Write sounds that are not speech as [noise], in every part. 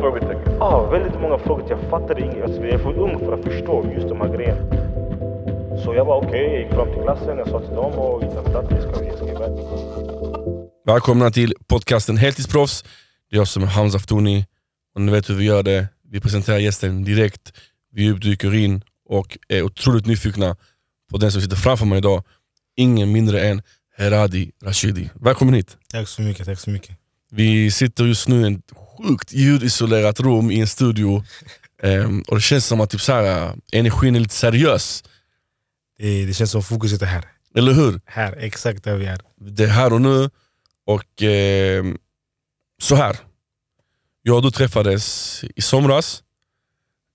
frågetecken. Ja, väldigt många frågor. Jag fattade inget. Alltså, jag är för ung för att förstå just de här grejerna. Så jag var okej, okay, jag gick fram till klassen, jag sa till dem och att vi ska, vi ska iväg. Välkomna till podcasten Heltidsproffs. Det är jag som är Hamza Aftouni. Och ni vet hur vi gör det. Vi presenterar gästen direkt, vi djupdyker in och är otroligt nyfikna på den som sitter framför mig idag. Ingen mindre än Heradi Rashidi. Välkommen hit. Tack så mycket. Tack så mycket. Vi sitter just nu i ett sjukt ljudisolerat rum i en studio. Um, och Det känns som att typ så här, energin är lite seriös. Det, det känns som fokuset är här. Eller hur? Här, exakt där vi är. Det är här och nu. Och eh, så här. Jag och du träffades i somras.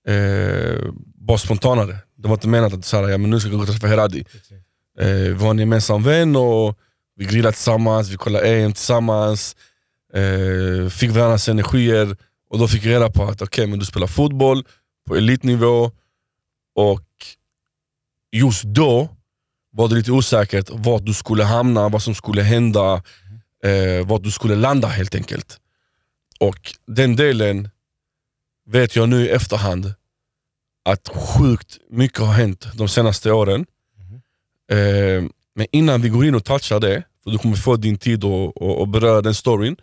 Eh, bara spontanare. Det var inte menat att så här, ja, men nu ska jag gå och träffa Heradi. Eh, vi var en gemensam vän och vi grillade tillsammans, vi kollade EM tillsammans. Eh, fick varandras energier. Och då fick jag reda på att okay, men du spelar fotboll på elitnivå. Och just då var det lite osäkert vart du skulle hamna, vad som skulle hända, eh, vart du skulle landa helt enkelt. Och den delen vet jag nu i efterhand att sjukt mycket har hänt de senaste åren. Eh, men innan vi går in och touchar det, för du kommer få din tid att beröra den storyn,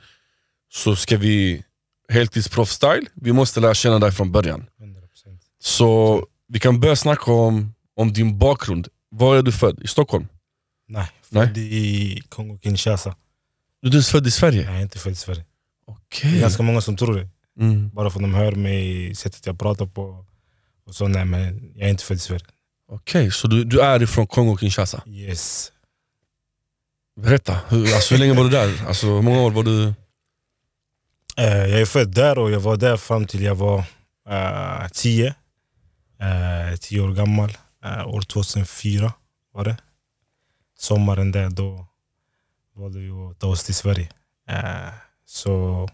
så ska vi heltidsproff-style, vi måste lära känna dig från början. 100%. Så vi kan börja snacka om, om din bakgrund. Var är du född? I Stockholm? Nej, född Nej? i Kongo-Kinshasa. Du är född i Sverige? Nej, jag är inte född i Sverige. Okay. Det är ganska många som tror det. Mm. Bara för att de hör mig, sättet jag pratar på. Och så, nej, men jag är inte född i Sverige. Okej, okay, så du, du är ifrån Kongo-Kinshasa? Yes. Berätta, hur, alltså, hur länge var du där? Alltså, hur många år var du? Uh, jag är född där och jag var där fram till jag var uh, tio. Uh, tio år gammal. Uh, år 2004 var det. Sommaren där, då valde vi att ta oss till Sverige. Uh, så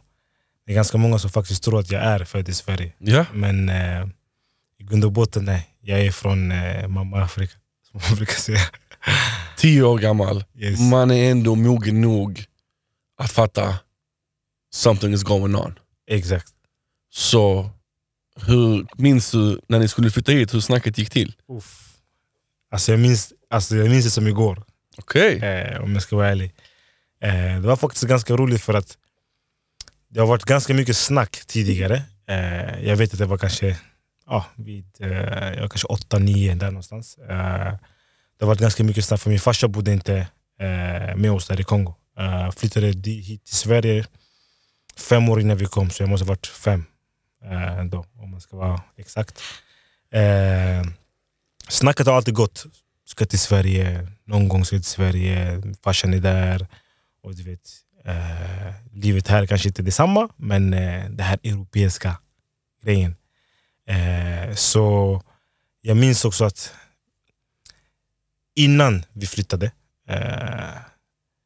det är ganska många som faktiskt tror att jag är född i Sverige. Ja. Men uh, i grund och botten, nej. Jag är från mamma Afrika, [laughs] som man brukar säga. Tio år gammal. Yes. Man är ändå mogen nog att fatta something is going on. Exakt. Så hur minns du när ni skulle flytta hit, hur snacket gick till? Uff. Alltså jag, minns, alltså jag minns det som igår. Okay. Eh, om jag ska vara ärlig. Eh, det var faktiskt ganska roligt för att det har varit ganska mycket snack tidigare. Eh, jag vet att det var kanske ja, vid eh, kanske 8-9 där någonstans. Eh, det har varit ganska mycket snack för min farsa bodde inte eh, med oss där i Kongo. Eh, flyttade hit till Sverige fem år innan vi kom, så jag måste ha varit fem eh, då, om man ska vara exakt. Eh, snacket har alltid gått. Ska till Sverige, någon gång ska till Sverige, farsan är där. Och du vet, eh, livet här kanske inte är detsamma, men eh, det här europeiska grejen. Eh, så jag minns också att innan vi flyttade eh,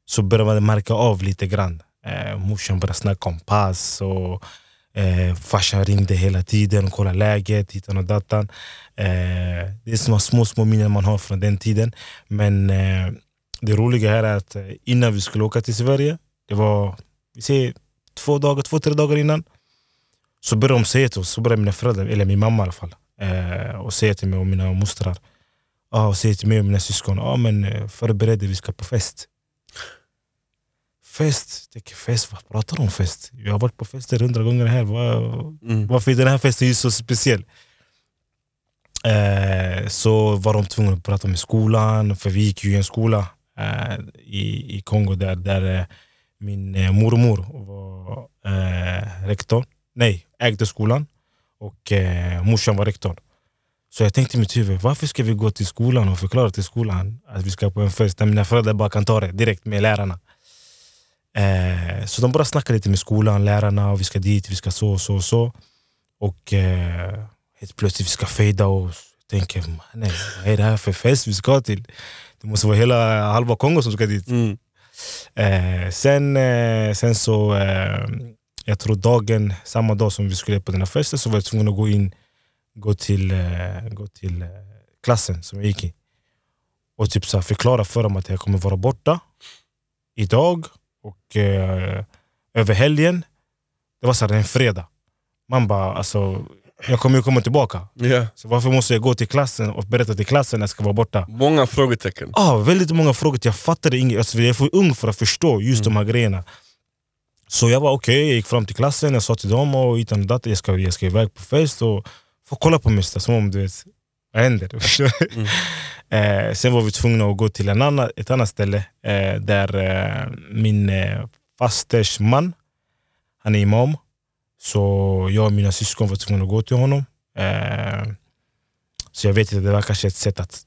så började man märka av lite grann. Eh, morsan började snacka om pass och Eh, farsan ringde hela tiden och kollade läget, hitan och datan. Eh, det är små, små, små minnen man har från den tiden. Men eh, det roliga här är att innan vi skulle åka till Sverige, det var vi säger, två, dagar, två, tre dagar innan, så började de säga till oss, så började mina föräldrar, eller min mamma i alla fall, eh, och säga till mig och mina mostrar, ah, och säga till mig och mina syskon, ah, men eh, förbered dig, vi ska på fest. Fest? Tänker, fest? Vad pratar du om fest? Jag har varit på fester hundra gånger här. Var, mm. Varför är den här festen just så speciell? Eh, så var de tvungna att prata med skolan, för vi gick ju i en skola eh, i, i Kongo där, där eh, min eh, mormor var eh, rektor. Nej, ägde skolan och eh, morsan var rektor. Så jag tänkte i mitt huvud, varför ska vi gå till skolan och förklara till skolan att vi ska på en fest när mina föräldrar bara kan ta det direkt med lärarna? Eh, så de bara snackar lite med skolan, lärarna, och vi ska dit, vi ska så och så och så. Och eh, helt plötsligt vi ska fejda och tänker, nej, vad är det här för fest vi ska till? Det måste vara hela halva Kongo som ska dit. Mm. Eh, sen, eh, sen så, eh, jag tror dagen, samma dag som vi skulle på den här festen så var jag tvungen att gå in, gå till, eh, gå till klassen som jag gick i. Och typ så förklara för dem att jag kommer vara borta idag och eh, över helgen, det var så här, en fredag. Man bara, alltså, jag kommer ju komma tillbaka. Ja. Så varför måste jag gå till klassen och berätta till klassen att jag ska vara borta? Många frågetecken. Ah, väldigt många frågor, jag fattade inget. Alltså, jag är för ung för att förstå just de här grejerna. Så jag var okej, jag gick fram till klassen, jag sa till dem och utan och dator, jag ska, jag ska iväg på fest och få kolla på mig som om du vet, vad händer? Du? eh, sen var vi tvungna att gå till en annan, ett annat ställe eh, där eh, min eh, fasters man, han är imam. Så jag och mina syskon var tvungna att gå till honom. Eh, så jag vet inte, det var kanske ett sätt att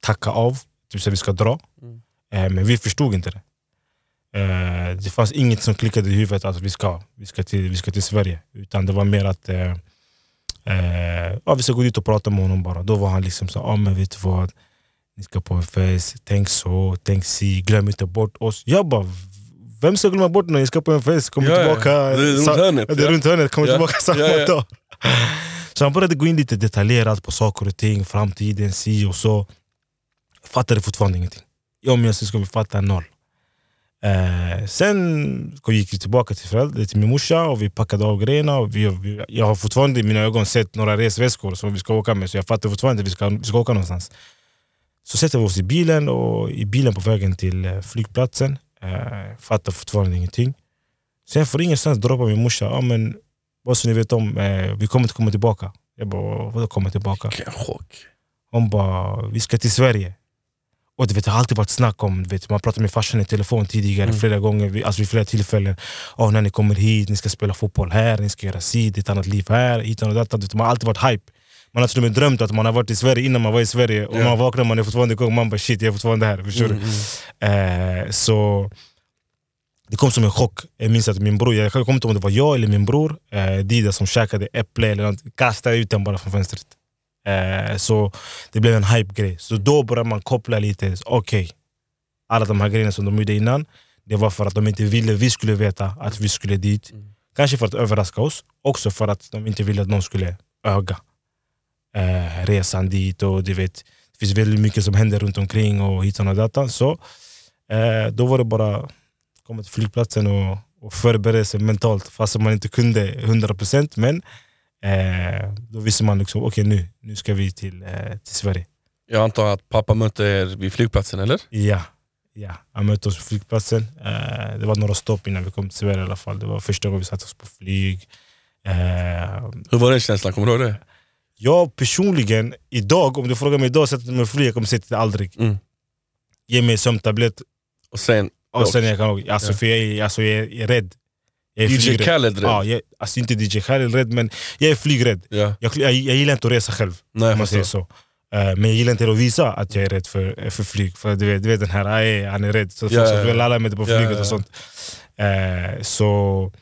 tacka av, typ så att vi ska dra. Mm. Eh, men vi förstod inte det. Eh, det fanns inget som klickade i huvudet att vi ska, vi ska, till, vi ska till Sverige. Utan det var mer att eh, ja, vi ska gå dit och prata med honom bara. Då var han liksom så, ah, men vet du vad? Ni ska på en fest, tänk så, tänk si, glöm inte bort oss. Jag bara, vem ska glömma bort när ni ska på en fest? Kommer Ja, ja. tillbaka Det är runt sa- hörnet, Ja, det är ja. runt hörnet, kommer Ja. tillbaka samma Ja, ja. dag. Så han började gå in lite detaljerat på saker och ting, framtiden, si och så. Jag fattade fortfarande ingenting. Jag och mina syskon vi fattade noll. Eh, sen gick vi tillbaka till, föräldrar, till min morsa och vi packade av grejerna. Och vi, vi, jag har fortfarande i mina ögon sett några resväskor som vi ska åka med, så jag fattar fortfarande att vi ska, vi ska åka någonstans. Så sätter vi oss i bilen och i bilen på vägen till eh, flygplatsen. Eh, fattar fortfarande ingenting. Sen för ingenstans droppar min morsa, ah, men, vad så ni vet om, eh, vi kommer inte komma tillbaka. Jag bara, vadå komma tillbaka? Vilken chock. Hon bara, vi ska till Sverige. Och vet, det har alltid varit snack om, vet, man pratade med farsan i telefon tidigare Mm. flera gånger, alltså vid flera tillfällen. Oh, när ni kommer hit, ni ska spela fotboll här, ni ska göra si, det är ett annat liv här, hit och detta. Vet, Man har alltid varit hype. Man har till och med drömt att man har varit i Sverige innan man var i Sverige. Och Ja. man vaknar man är fortfarande igång, man bara shit jag är fortfarande här. Förstår Mm, mm. Eh, så det kom som en chock. Jag minns att min bror, jag kommer inte ihåg om det var jag eller min bror, eh, Dida som käkade äpple eller något, kastade ut den bara från fönstret. Eh, så det blev en hype-grej. Så då började man koppla lite, okej, alla de här grejerna som de gjorde innan, det var för att de inte ville vi skulle veta att vi skulle dit. Mm. Kanske för att överraska oss, också för att de inte ville att någon skulle öga eh, resan dit. och du vet, Det finns väldigt mycket som händer runt omkring och hitan och datan. Så eh, då var det bara komma till flygplatsen och, och förbereda sig mentalt fast man inte kunde 100% men eh, då visste man liksom okej nu, nu ska vi till, eh, till Sverige. Jag antar att pappa mötte er vid flygplatsen, eller? Ja, ja. han mötte oss på flygplatsen. Eh, det var några stopp innan vi kom till Sverige i alla fall. Det var första gången vi satte oss på flyg. Eh, Hur var den känslan? Kommer du ihåg det? jag personligen, idag, om du frågar mig idag, sätter mig på flyg, jag kommer säga till dig aldrig. Mm. Ge mig sömntablett Och sen och sen jag kan. Alltså, Ja. för jag, är, alltså, jag är rädd. Jag är DJ flygrädd. Khaled Ja, rädd? jag, alltså inte DJ Khaled rädd, men jag är flygrädd. Ja. Jag, jag, jag gillar inte att resa själv, Nej, om jag man säger så. Eh, men jag gillar inte att visa att jag är rädd för, för flyg. För du vet, du vet den här, "Aj, han är rädd, så Ja, folk ska ja. lalla med det på flyget ja, och sånt. Eh, så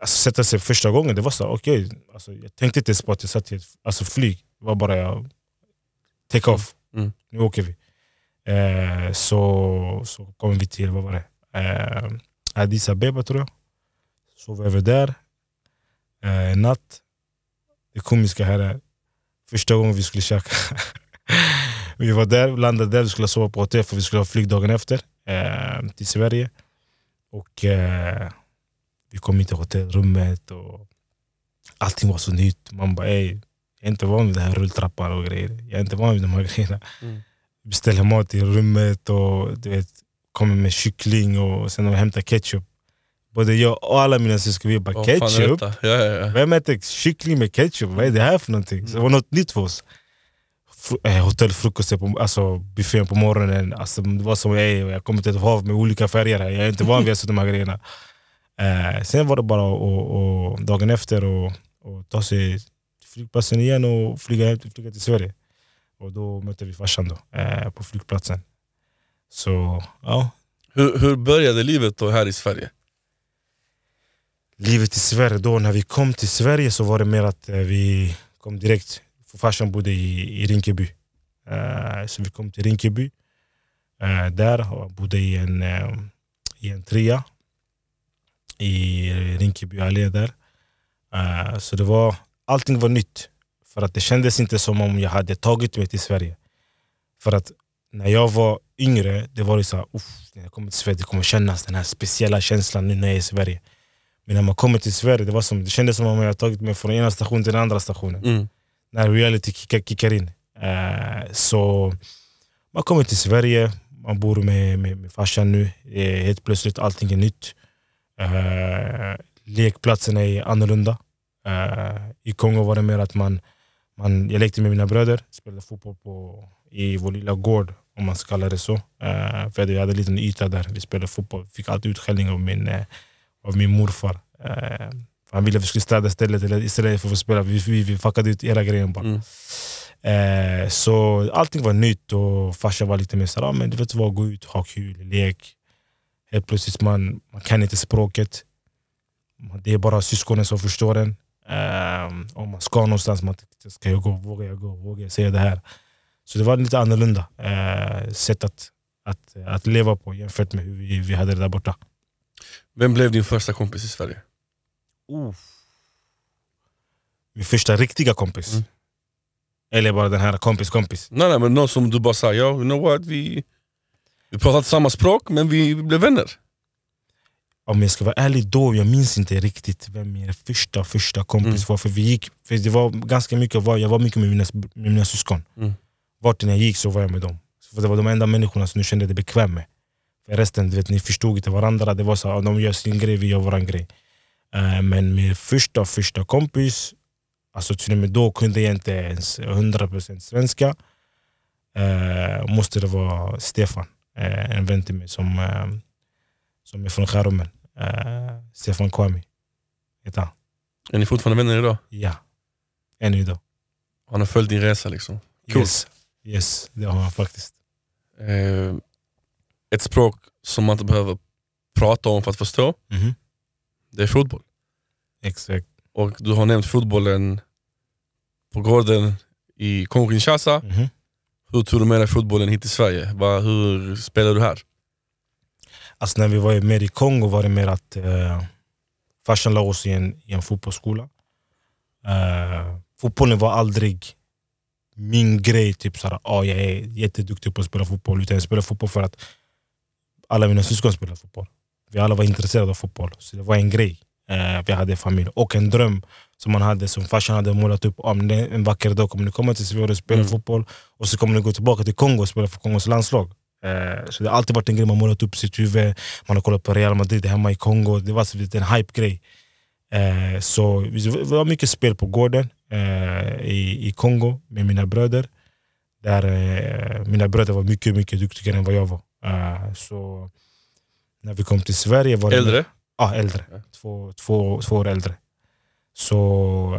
alltså, sätta sig första gången, det var så okej. alltså, jag tänkte inte ens på att jag satt i ett alltså, flyg. Det var bara jag, take off. Mm. Nu åker vi. Eh, så, så kommer vi till, vad var det? Eh, Addis Abeba tror jag. Sov över där. Eh, en natt. Det komiska här är första gången vi skulle käka. [laughs] vi var där, landade där, vi skulle sova på hotell för vi skulle ha flyg dagen efter eh, till Sverige. Och eh, vi kom in till hotellrummet och allting var så nytt. Man bara ey, jag är inte van vid det här rulltrappan och grejer. Jag är inte van vid de här [laughs] grejerna. Mm. Vi beställer mat i rummet och du vet, kommer med kyckling och sen hämtar ketchup. Både jag och alla mina syskon vi bara fan är ketchup? detta? Ja, ja, ja. Vem äter kyckling med ketchup? Vad är det här för någonting? Så det var något nytt för oss. Eh, hotellfrukosten, på, alltså buffén på morgonen. Alltså, det var som ey, jag kommer till ett hav med olika färger här. Jag är inte van vid att de här grejerna. Eh, sen var det bara och, och, dagen efter och, och ta sig till flygplatsen igen och flyga, hem, flyga till Sverige. Och då mötte vi farsan då, eh, på flygplatsen. Så ja, Hur, hur började livet då här i Sverige? Livet i Sverige då, när vi kom till Sverige så var det mer att eh, vi kom direkt, för farsan bodde i, i Rinkeby. Eh, så vi kom till Rinkeby, eh, där och bodde i en, i en trea i Rinkeby allé där. Så det var, allting var nytt. För att det kändes inte som om jag hade tagit mig till Sverige. För att när jag var yngre, det var det så här, "Uff, när jag kommer till Sverige, det kommer kännas den här speciella känslan nu när jag är i Sverige. Men när man kommer till Sverige, det, var som, det kändes som om jag tagit mig från ena stationen till den andra stationen. Mm. När reality kickar, kickar in. Eh, så man kommer till Sverige, man bor med, med, med farsan nu. Eh, helt plötsligt allting är nytt. Eh, lekplatserna är annorlunda. Eh, I Kongo var det mer att man, man, jag lekte med mina bröder, spelade fotboll på, i vår lilla gård om man ska kalla det så. Eh, för vi hade en liten yta där vi spelade fotboll. Fick alltid utskällning av min, av min morfar. Eh, han ville att vi skulle städa stället istället för att spela. Vi, vi, vi fuckade ut hela grejen bara. Mm. Eh, så allting var nytt och farsan var lite mer såhär, ah, men du vet vad, gå ut, ha kul, lek. Helt plötsligt man, man kan inte språket. Det är bara syskonen som förstår en. Eh, om man ska någonstans, man tänkte, ska jag gå, vågar jag gå, vågar jag säga det här? Så det var lite annorlunda eh, sätt att, att, att leva på jämfört med hur vi, vi hade det där borta. Vem blev din första kompis i Sverige? Min första riktiga kompis. Mm. Eller bara den här kompis kompis. Nej, nej men någon som du bara sa, ja, you know what, vi, vi pratar inte samma språk men vi blev vänner. Om jag ska vara ärlig då, jag minns inte riktigt vem min första första kompis Mm. var. För vi gick, för det var ganska mycket, var- jag var mycket med mina, med mina syskon. Mm. Vart jag gick så var jag med dem. För det var de enda människorna som jag kände mig bekväm med. Resten, du vet, ni förstod inte varandra. Det var så att de gör sin grej, vi gör våran grej. Eh, men min första första kompis, alltså till och med då kunde jag inte ens 100% svenska. Eh, måste det vara Stefan, eh, en vän till mig som, som är från Skärholmen. Stefan Kwame heter han. Är ni fortfarande vänner idag? Ja, än idag. Han har följt din resa liksom. Cool. Yes. yes, det har han faktiskt. Ett språk som man inte behöver prata om för att förstå, Mhm. det är fotboll. Exakt. Och du har nämnt fotbollen på gården i Kongo-Kinshasa. Mhm. Hur tog du med dig fotbollen hit till Sverige? Va, hur spelar du här? Alltså när vi var med i Kongo var det mer att eh, farsan la oss i en, i en fotbollsskola. Eh, fotbollen var aldrig min grej, typ såhär, ah, jag är jätteduktig på att spela fotboll. Utan jag spelade fotboll för att alla mina syskon spelade fotboll. Vi alla var intresserade av fotboll. Så det var en grej. Eh, vi hade familj. Och en dröm som man hade, som farsan hade målat upp. Om det en vacker dag kommer ni komma till Sverige och spela Mm. fotboll. Och så kommer ni gå tillbaka till Kongo och spela för Kongos landslag. Eh, så det har alltid varit en grej man målat upp sitt huvud. Man har kollat på Real Madrid hemma i Kongo. Det var en hype-grej. Eh, så vi- det var mycket spel på gården eh, i, i Kongo med mina bröder. Där eh, mina bröder var mycket, mycket duktigare än vad jag var. Eh, så när vi kom till Sverige var det... Äldre? Ja, äldre. Två, två, två år äldre. Så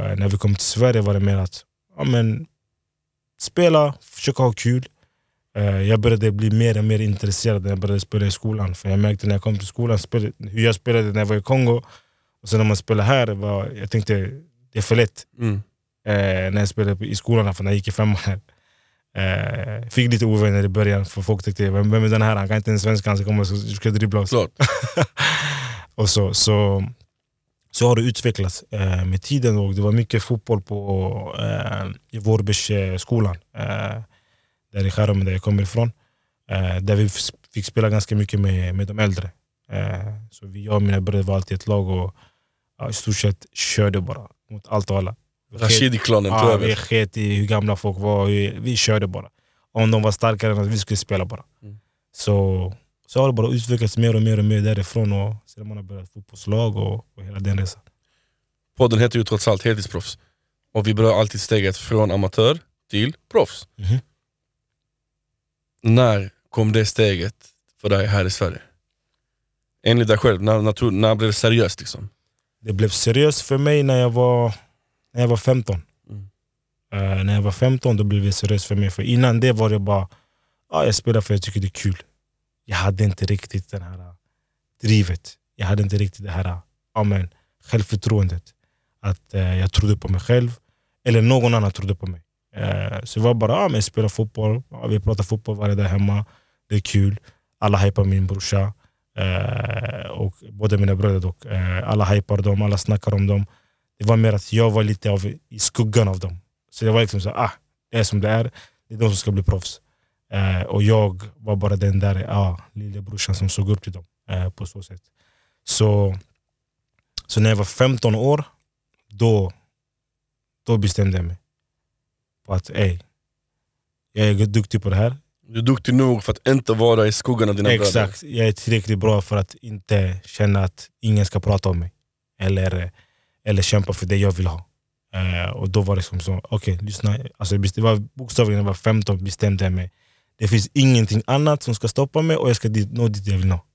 eh, när vi kom till Sverige var det mer att ja, men, spela, försöka ha kul. Eh, Jag började bli mer och mer intresserad när jag började spela i skolan. För jag märkte när jag kom till skolan spelade, hur jag spelade när jag var i Kongo. Och sen när man spelar här, var, jag tänkte det är för lätt. Mm. Eh, när jag spelade i skolan, för när jag gick i femman. Eh, fick lite ovänner i början, för folk tyckte vem, vem är den här? Han kan inte ens svenska, han ska komma och ska dribbla oss. [laughs] Och så, så, så har det utvecklats eh, med tiden. Och det var mycket fotboll på, eh, i. Eh, där i Skärholmen där jag kommer ifrån. Eh, där vi fick spela ganska mycket med, med de äldre. Eh, så vi, jag och mina bröder var alltid ett lag och ja, i stort sett körde bara mot allt och alla. Rashidi-klanen Ja, vi sket i hur gamla folk var, vi, vi körde bara. Om de var starkare än oss, vi skulle spela bara. Mm. Så, så har det bara utvecklats mer och mer och mer därifrån. Och sedan man har börjat fotbollslag och, och hela den resan. Podden heter ju trots allt Heltidsproffs. Och vi berör alltid steget från amatör till proffs. Mhm. När kom det steget för dig här i Sverige? Enligt dig själv, när, när, när blev det seriöst? Liksom? Det blev seriöst för mig när jag var, när jag var 15. Mm. Eh, när jag var 15 då blev det seriöst för mig. För innan det var det bara, ah, jag spelar för jag tycker det är kul. Jag hade inte riktigt den här drivet. Jag hade inte riktigt det här amen, självförtroendet. Att eh, jag trodde på mig själv, eller någon annan trodde på mig. Eh, så det var bara, ah, men jag spelar fotboll, ah, vi pratar fotboll varje dag hemma. Det är kul. Alla hypar min brorsa. Eh, och båda mina bröder dock. Eh, alla hypar dem, alla snackar om dem. Det var mer att jag var lite av i skuggan av dem. Så det var liksom så, ah, det är som det är. Det är de som ska bli proffs. Eh, och jag var bara den där ah, lillebrorsan som såg upp till dem eh, på så sätt. Så Så när jag var 15 år, då, då bestämde jag mig. På att ey, jag är duktig på det här. Du är duktig nog för att inte vara i skuggan av dina bröder. Exakt, jag är tillräckligt bra för att inte känna att ingen ska prata om mig. Eller, eller kämpa för det jag vill ha. Eh, och då var det som så, okej lyssna. Alltså, det var bokstavligen jag var 15 bestämde jag mig. Det finns ingenting annat som ska stoppa mig och jag ska dit, nå dit jag vill nå.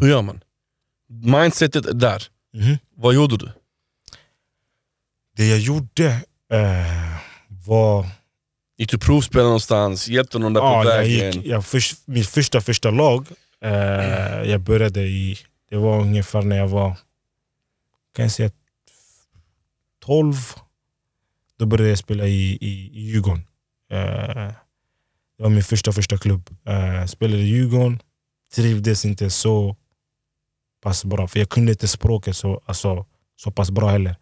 Hur gör man? Mindsetet är där. Mhm. Vad gjorde du? Det jag gjorde eh, var... Gick du provspela någonstans? Hjälpte någon där på Ja, jag vägen? gick, jag, först, mitt första första lag, eh, jag började i... Det var ungefär när jag var, kan jag säga 12. Då började jag spela i, i, i Djurgården. Eh, det var min första första klubb. Eh, spelade i Djurgården, trivdes inte så pass bra. För jag kunde inte språket så, alltså, så pass bra heller.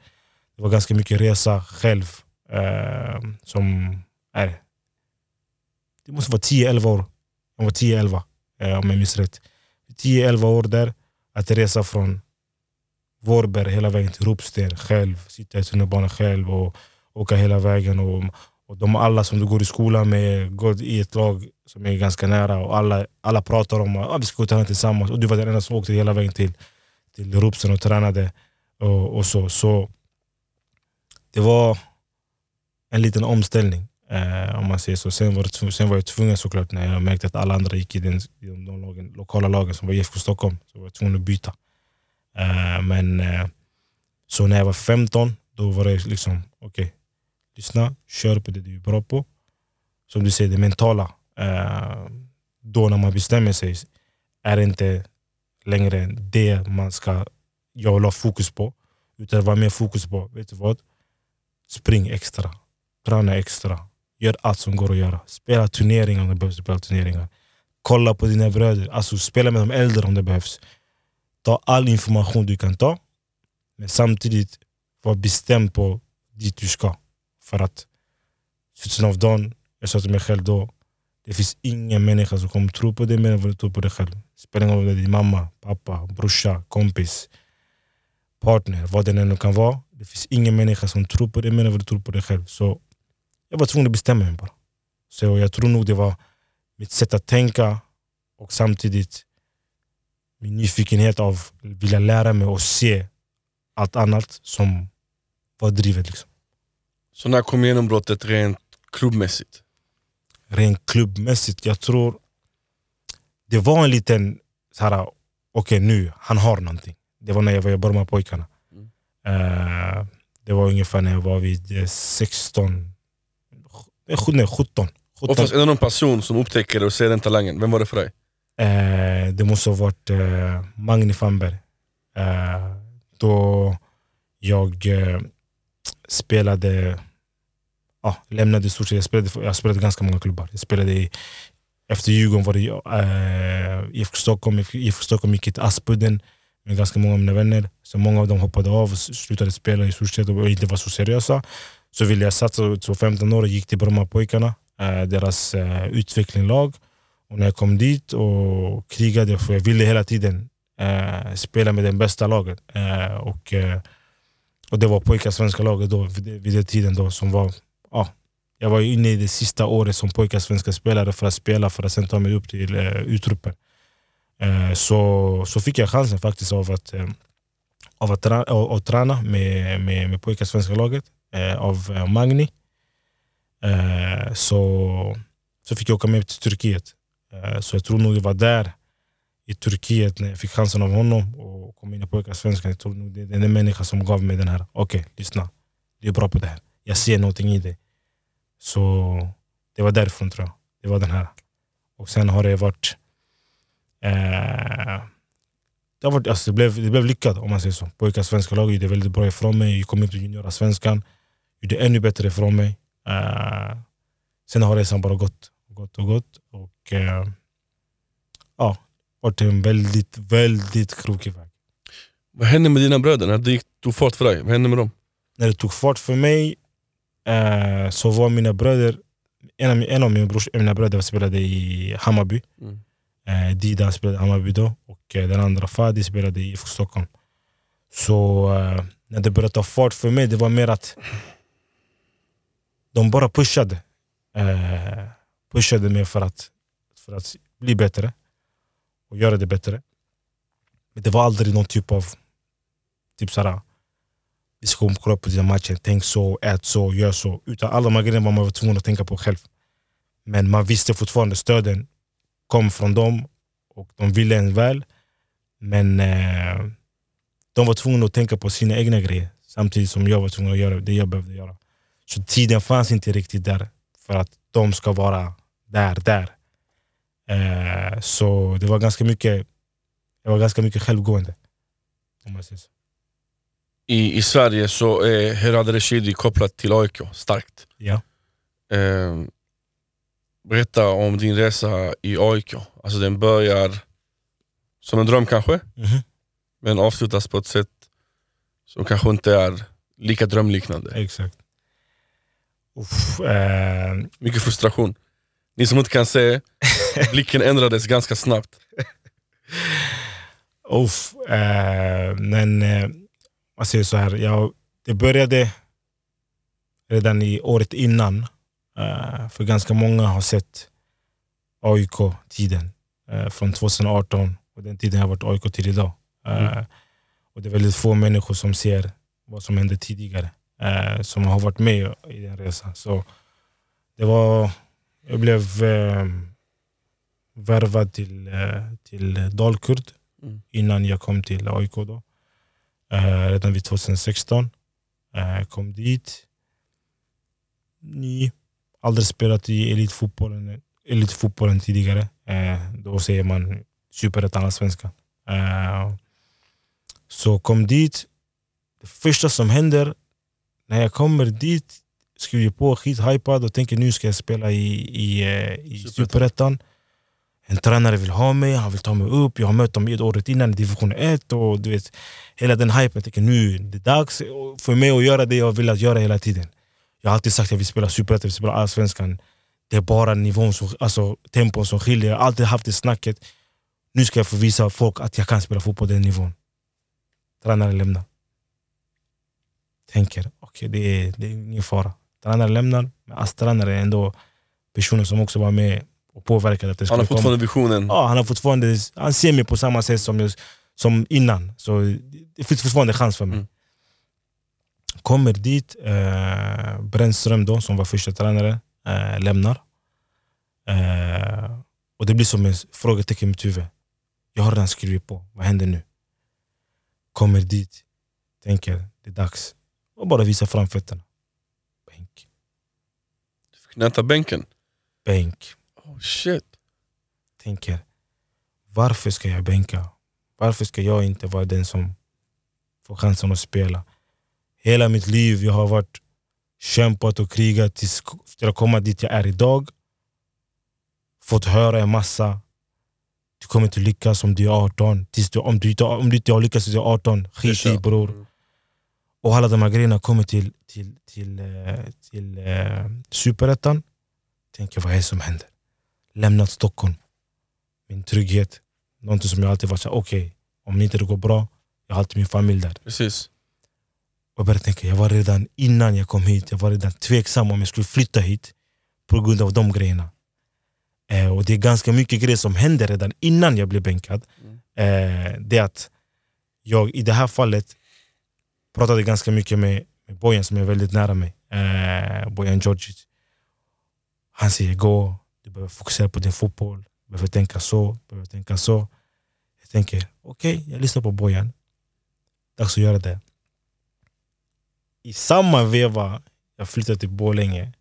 Det var ganska mycket resa själv. Eh, som är, det måste vara 10-11 år. Jag var 10-11 eh, om jag minns rätt. 10-11 år där, att resa från Vårberg hela vägen till Ropsten själv, sitta i tunnelbanan själv och åka hela vägen. Och, och de alla som du går i skolan med går i ett lag som är ganska nära och alla, alla pratar om att ah, vi ska gå och träna tillsammans. Och du var den enda som åkte hela vägen till, till Ropsten och tränade. Och, och så. så det var en liten omställning. Eh, om man säger så. Sen var, det, sen var jag tvungen såklart när jag märkte att alla andra gick i, den, i de, de lagen, lokala lagen som var IFK Stockholm. Så var jag tvungen att byta. Men eh, så när jag var 15, då var det liksom okej, lyssna, kör på det du är bra på. Som du säger, det mentala. Eh, då när man bestämmer sig är det inte längre det man ska, jag vill ha fokus på. Utan det var mer fokus på, vet du vad? Spring extra, träna extra, gör allt som går att göra. Spela turneringar om det behövs spela turneringar. Kolla på dina bröder, alltså spela med de äldre om det behövs. Ta all information du kan ta, men samtidigt var bestämd på dit du ska. För att, slutet av dagen, jag sa till mig själv då, det finns ingen människa som kommer tro på dig mer än vad du tror på dig själv. Spelar ingen roll om det är din mamma, pappa, brorsa, kompis, partner, vad det än kan vara. Det finns ingen människa som tror på dig mer än vad du tror på dig själv. Så jag var tvungen att bestämma mig bara. Så jag tror nog det var mitt sätt att tänka och samtidigt min nyfikenhet av att vilja lära mig och se allt annat som var drivet. Liksom. Så när kom genombrottet rent klubbmässigt? Rent klubbmässigt, jag tror det var en liten, okej nu, han har någonting. Det var när jag var i Burma-pojkarna. Mm. Eh, det var ungefär när jag var vid eh, 16, eh, sju- nej, 17. 17. Oftast är det någon person som upptäcker och ser den talangen. Vem var det för dig? Eh, det måste ha varit eh, Magni Famberg. Eh, då jag eh, spelade, ah, lämnade i stort sett, jag spelade, jag spelade ganska många klubbar. Jag spelade i, efter Djurgården var det eh, IFK Stockholm, IFK Stockholm gick till Aspudden med ganska många av mina vänner. Så många av dem hoppade av och slutade spela i stort sett och inte var så seriösa. Så ville jag satsa, så 15 år och gick till Brommapojkarna, eh, deras eh, utvecklingslag. Och när jag kom dit och krigade, för jag ville hela tiden eh, spela med den bästa laget. Eh, och, eh, och det var pojkar svenska laget då, vid, vid den tiden då som var... Ja, jag var inne i det sista året som pojkar svenska spelare för att spela för att sen ta mig upp till eh, utruppen. Eh, så, så fick jag chansen faktiskt av att, eh, av att, tra- av, att träna med, med, med pojkar svenska laget eh, av eh, Magni. Eh, så, så fick jag åka med till Turkiet. Eh, så jag tror nog det var där i Turkiet när jag fick chansen av honom och kom in i pojkarsvenskan. Jag tror nog det är den människa som gav mig den här, okej lyssna, du är bra på det här. Jag ser någonting i dig. Så det var därifrån tror jag. Det var den här. Och sen har det varit eh, det, har varit, alltså det, blev, det blev lyckat om man säger så. Pojkarsvenska laget gjorde väldigt bra ifrån mig. Jag kom upp till juniorasvenskan. Gjorde ännu bättre ifrån mig. Eh, sen har resan bara gått gått och gått. Och eh, ja, varit en väldigt, väldigt krokig väg. Vad hände med dina bröder när det gick, tog fart för dig? Vad hände med dem? När det tog fart för mig eh, så var mina bröder, en av, en av mina, brors, mina bröder spelade i Hammarby. Mm. Eh, Dida spelade i Hammarby då och eh, den andra Fadi spelade i IFK Stockholm. Så eh, när det började ta fart för mig, det var mer att de bara pushade. Eh, pushade mig för att, för att bli bättre och göra det bättre. Men det var aldrig någon typ av typ såhär, vi ska kolla på dina matchen, tänk så, ät så, gör så. Utan alla de här grejerna var man tvungen att tänka på själv. Men man visste fortfarande stöden kom från dem och de ville en väl. Men eh, de var tvungna att tänka på sina egna grejer samtidigt som jag var tvungen att göra det jag behövde göra. Så tiden fanns inte riktigt där för att de ska vara där, där. Eh, så det var ganska mycket jag var ganska mycket självgående. I, I Sverige så är Herad Reshidi kopplat till AIK starkt. Ja. Eh, berätta om din resa i AIK. Alltså den börjar som en dröm kanske, Mhm. men avslutas på ett sätt som kanske inte är lika drömliknande. Exakt. Uff, eh, Mycket frustration. Ni som inte kan se, blicken ändrades ganska snabbt. uff, eh, men eh, man säger så här, jag, det började redan i året innan. Eh, för ganska många har sett AIK-tiden eh, från 2018 och den tiden har varit AIK till idag. Eh, och det är väldigt få människor som ser vad som hände tidigare. Eh, som har varit med i den resan. Så det var, jag blev eh, värvad till, eh, till Dalkurd Mm. innan jag kom till AIK. Då. Eh, redan vid 2016. Eh, kom dit. Ny. Aldrig spelat i elitfotbollen, elitfotbollen tidigare. Eh, då säger man superettan, allsvenskan. Eh, så kom dit. Det första som händer när jag kommer dit, skriver på skithypad och tänker nu ska jag spela i, i, eh, i Superettan. En tränare vill ha mig, han vill ta mig upp. Jag har mött dem året innan i division 1. Och du vet, hela den hypen. Jag tänker nu är det dags för mig att göra det jag vill att göra hela tiden. Jag har alltid sagt att jag vill spela superettan, jag vill spela allsvenskan. Det är bara nivån, som, alltså tempon som skiljer. Jag har alltid haft det snacket. Nu ska jag få visa folk att jag kan spela fotboll på den nivån. Tränaren lämnar. Tänker, okej det, är, det är ingen fara. Tränaren lämnar, men ASS-tränaren är ändå personen som också var med och påverkade att det Han har komma. fortfarande visionen. Ja, han har fortfarande, han ser mig på samma sätt som, just, som innan. Så det finns fortfarande chans för mig. Mm. Kommer dit, eh, Brännström då, som var första tränare, eh, lämnar. Eh, och det blir som en frågetecken i mitt huvud. Jag har redan skrivit på, vad händer nu? Kommer dit, tänker det är dags. Och bara visa fram fötterna. Bänk, Nöta bänken. bänk. Oh shit. tänker varför ska jag bänka? Varför ska jag inte vara den som får chansen att spela? Hela mitt liv jag har varit kämpat och krigat tills till att komma dit jag är idag. Fått höra en massa. Du kommer inte lyckas om du är 18. Tills du, om, du om du inte har lyckats tills du är 18, skit i bror. Och alla de här grejerna kommer till, till, till, eh, till eh, superettan. Tänker vad är det som händer? Lämnat Stockholm. Min trygghet. Någonting som jag alltid varit såhär, okej, om inte det går bra, jag har alltid min familj där. Precis. Och jag började tänka, jag var redan innan jag kom hit, jag var redan tveksam om jag skulle flytta hit på grund av de grejerna. Eh, och det är ganska mycket grejer som händer redan innan jag blev bänkad. Mm. Eh, det är att jag i det här fallet pratade ganska mycket med, med Bojan som är väldigt nära mig. Eh, Bojan Djordjic. Han säger gå, du behöver fokusera på din fotboll, du behöver tänka så, du behöver tänka så. Jag tänker, okej, jag lyssnar på Bojan. Dags att göra det. I samma veva jag flyttade till Borlänge,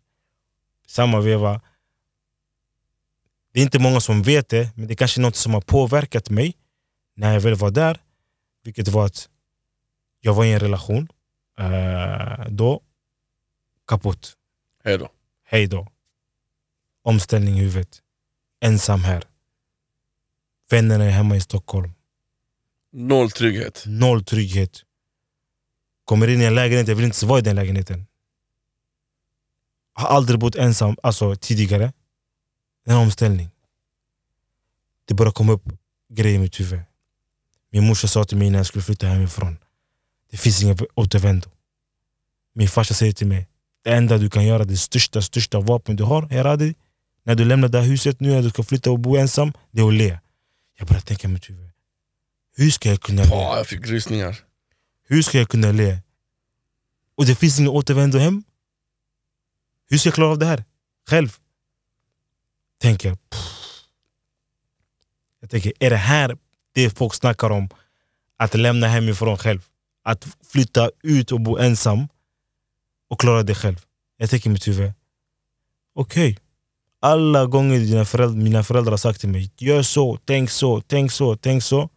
samma veva det är inte många som vet det, men det är kanske är något som har påverkat mig när jag väl var där. Vilket var att jag var i en relation. Eh, då, kaputt. Hej då. Hej då. Omställning i huvudet. Ensam här. Vännerna är hemma i Stockholm. Noll trygghet. Noll trygghet. Kommer in i en lägenhet, jag vill inte vara i den lägenheten. Har aldrig bott ensam alltså, tidigare. En omställning. Det började komma upp grejer i mitt huvud. Min morsa sa till mig när jag skulle flytta hemifrån. Det finns ingen återvändo. Min farsa säger till mig, det enda du kan göra, det största, största vapen du har, Heradi, när du lämnar det här huset nu, när du ska flytta och bo ensam, det är att le. Jag börjar tänka i mitt huvud, hur ska jag kunna le? Jag fick rysningar. Hur ska jag kunna le? Och det finns ingen återvändo hem. Hur ska jag klara av det här? Själv? Tänker jag. Jag tänker, är det här det folk snackar om? Att lämna hemifrån själv? Att flytta ut och bo ensam och klara det själv? Jag tänker i mitt huvud, okej. Alla gånger dina föräldrar, mina föräldrar har sagt till mig, gör så, tänk så, tänk så, tänk så.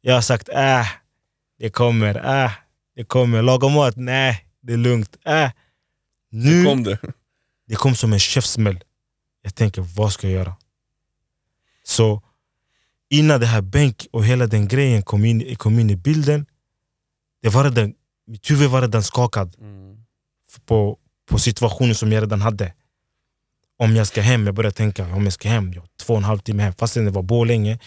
Jag har sagt, äh, det kommer, äh, det kommer. Laga mat, nej, det är lugnt. Äh. Nu, Nu kom det. [laughs] det kom som en käftsmäll. Jag tänker, vad ska jag göra? Så innan det här bänk och hela den grejen kom in, kom in i bilden, det var redan, mitt huvud var redan skakad på, på situationen som jag redan hade. Om jag ska hem, jag började tänka om jag ska hem, jag två och en halv timme hem, fastän det var Borlänge.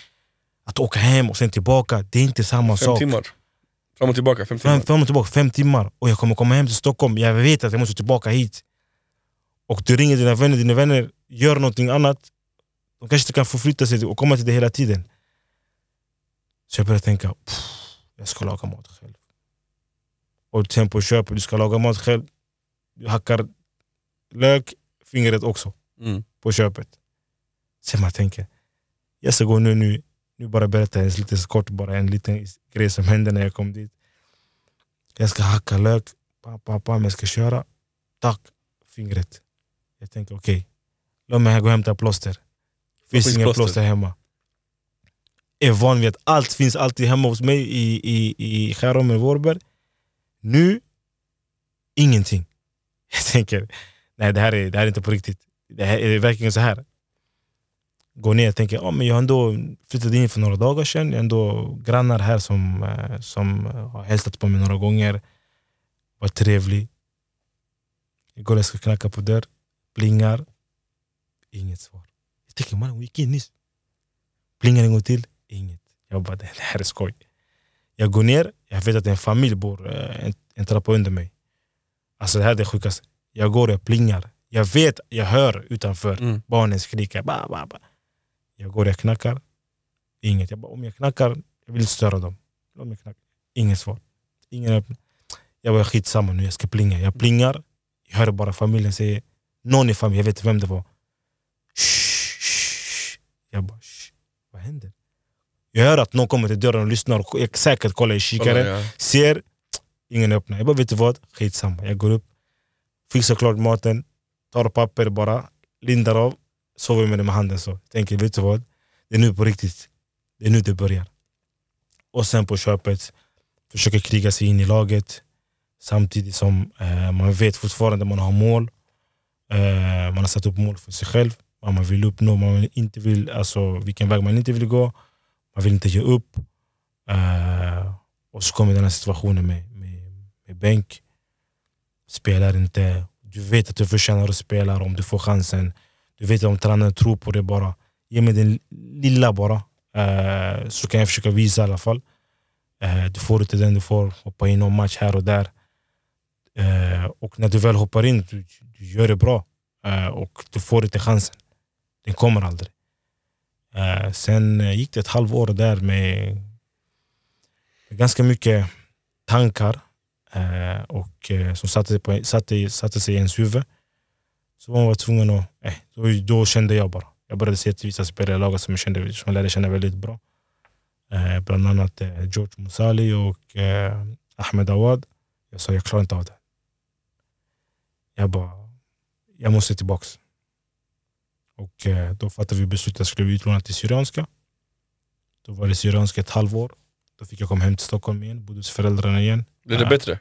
Att åka hem och sen tillbaka, det är inte samma Fem sak. timmar. Fram och tillbaka, fem timmar. Fram, fram och tillbaka, fem timmar. Och jag kommer komma hem till Stockholm, jag vet att jag måste tillbaka hit. Och du ringer dina vänner, dina vänner gör någonting annat. De kanske inte kan förflytta sig och komma till dig hela tiden. Så jag började tänka, "Pff, jag ska laga mat själv. Och sen på köpet, du ska laga mat själv. Du hackar lök, fingret också Mm. på köpet. Sen man tänker, jag ska gå nu, nu, nu bara berätta en liten kort, bara en liten grej som hände när jag kom dit. Jag ska hacka lök, pam, pam, pam, jag ska köra. Tack, fingret. Jag tänker okej, låt mig gå och hämta plåster. Finns inga plåster hemma. Är van vid att allt finns alltid hemma hos mig i, i, i Skärholmen, Vårberg. Nu, ingenting. [laughs] Jag tänker, nej det här är, det här är inte på riktigt. Det här är verkligen så här. Går ner och tänker, ja, men jag har ändå flyttat in för några dagar sedan. Jag har ändå grannar här som, eh, som har hälsat på mig några gånger. Var trevlig. Igår jag ska knacka på dörr, plingar. Inget svar. Jag tänker, mannen hon gick in nyss. Plingar en gång till, inget. Jag bara, det här är skoj. Jag går ner, jag vet att en familj bor en, en trappa under mig. Alltså det här är det sjukaste. Jag går och jag plingar. Jag vet, jag hör utanför Mm. barnen skrika. Ba, ba, ba. Jag går och jag knackar. Inget. Jag bara, om jag knackar, jag vill störa dem. Om jag knackar. Inget svar. Ingen öppnar. Jag bara, skitsamma nu, jag ska plinga. Jag plingar. Jag hör bara familjen säga, någon i familjen, jag vet inte vem det var. Shh, shh. Jag bara, shh. vad händer? Jag hör att någon kommer till dörren och lyssnar och jag säkert kollar i kikaren. Ja. Ser, ingen öppnar. Jag bara, vet du vad? Skitsamma. Jag går upp, fixar klart maten, tar papper bara, lindar av, sover med det med handen så. Tänker, vet du vad? Det är nu på riktigt. Det är nu det börjar. Och sen på köpet, försöker kriga sig in i laget. Samtidigt som eh, man vet fortfarande man har mål. Eh, man har satt upp mål för sig själv. Vad man vill uppnå, man inte vill, alltså, vilken väg man inte vill gå. Man vill inte ge upp. Uh, och så kommer den här situationen med, med, med bänk. Spelar inte. Du vet att du förtjänar att spela om du får chansen. Du vet om tränaren tror på det bara. Ge mig den lilla bara. uh, så kan jag försöka visa i alla fall. Uh, du får inte den, du får hoppa in någon match här och där. Och när du väl hoppar in, du, du gör det bra. Och du får inte chansen. Den kommer aldrig. Eh, sen eh, gick det ett halvår där med, ganska mycket tankar eh, och som satte, sig på, satte, satte sig i ens huvud. Så man var tvungen att, eh, då, då kände jag bara. Jag började se till vissa spelare i laget som jag, kände, som jag lärde känna väldigt bra. Eh, bland annat eh, George Musali och eh, Ahmed Awad. Jag sa jag klarar inte av det. Jag bara, jag måste tillbaks. Och eh, då fattade vi beslutet att jag skulle bli utlånad till Syrianska. Då var det Syrianska ett halvår. Då fick jag komma hem till Stockholm igen, bodde hos föräldrarna igen. Blev det Ja. bättre?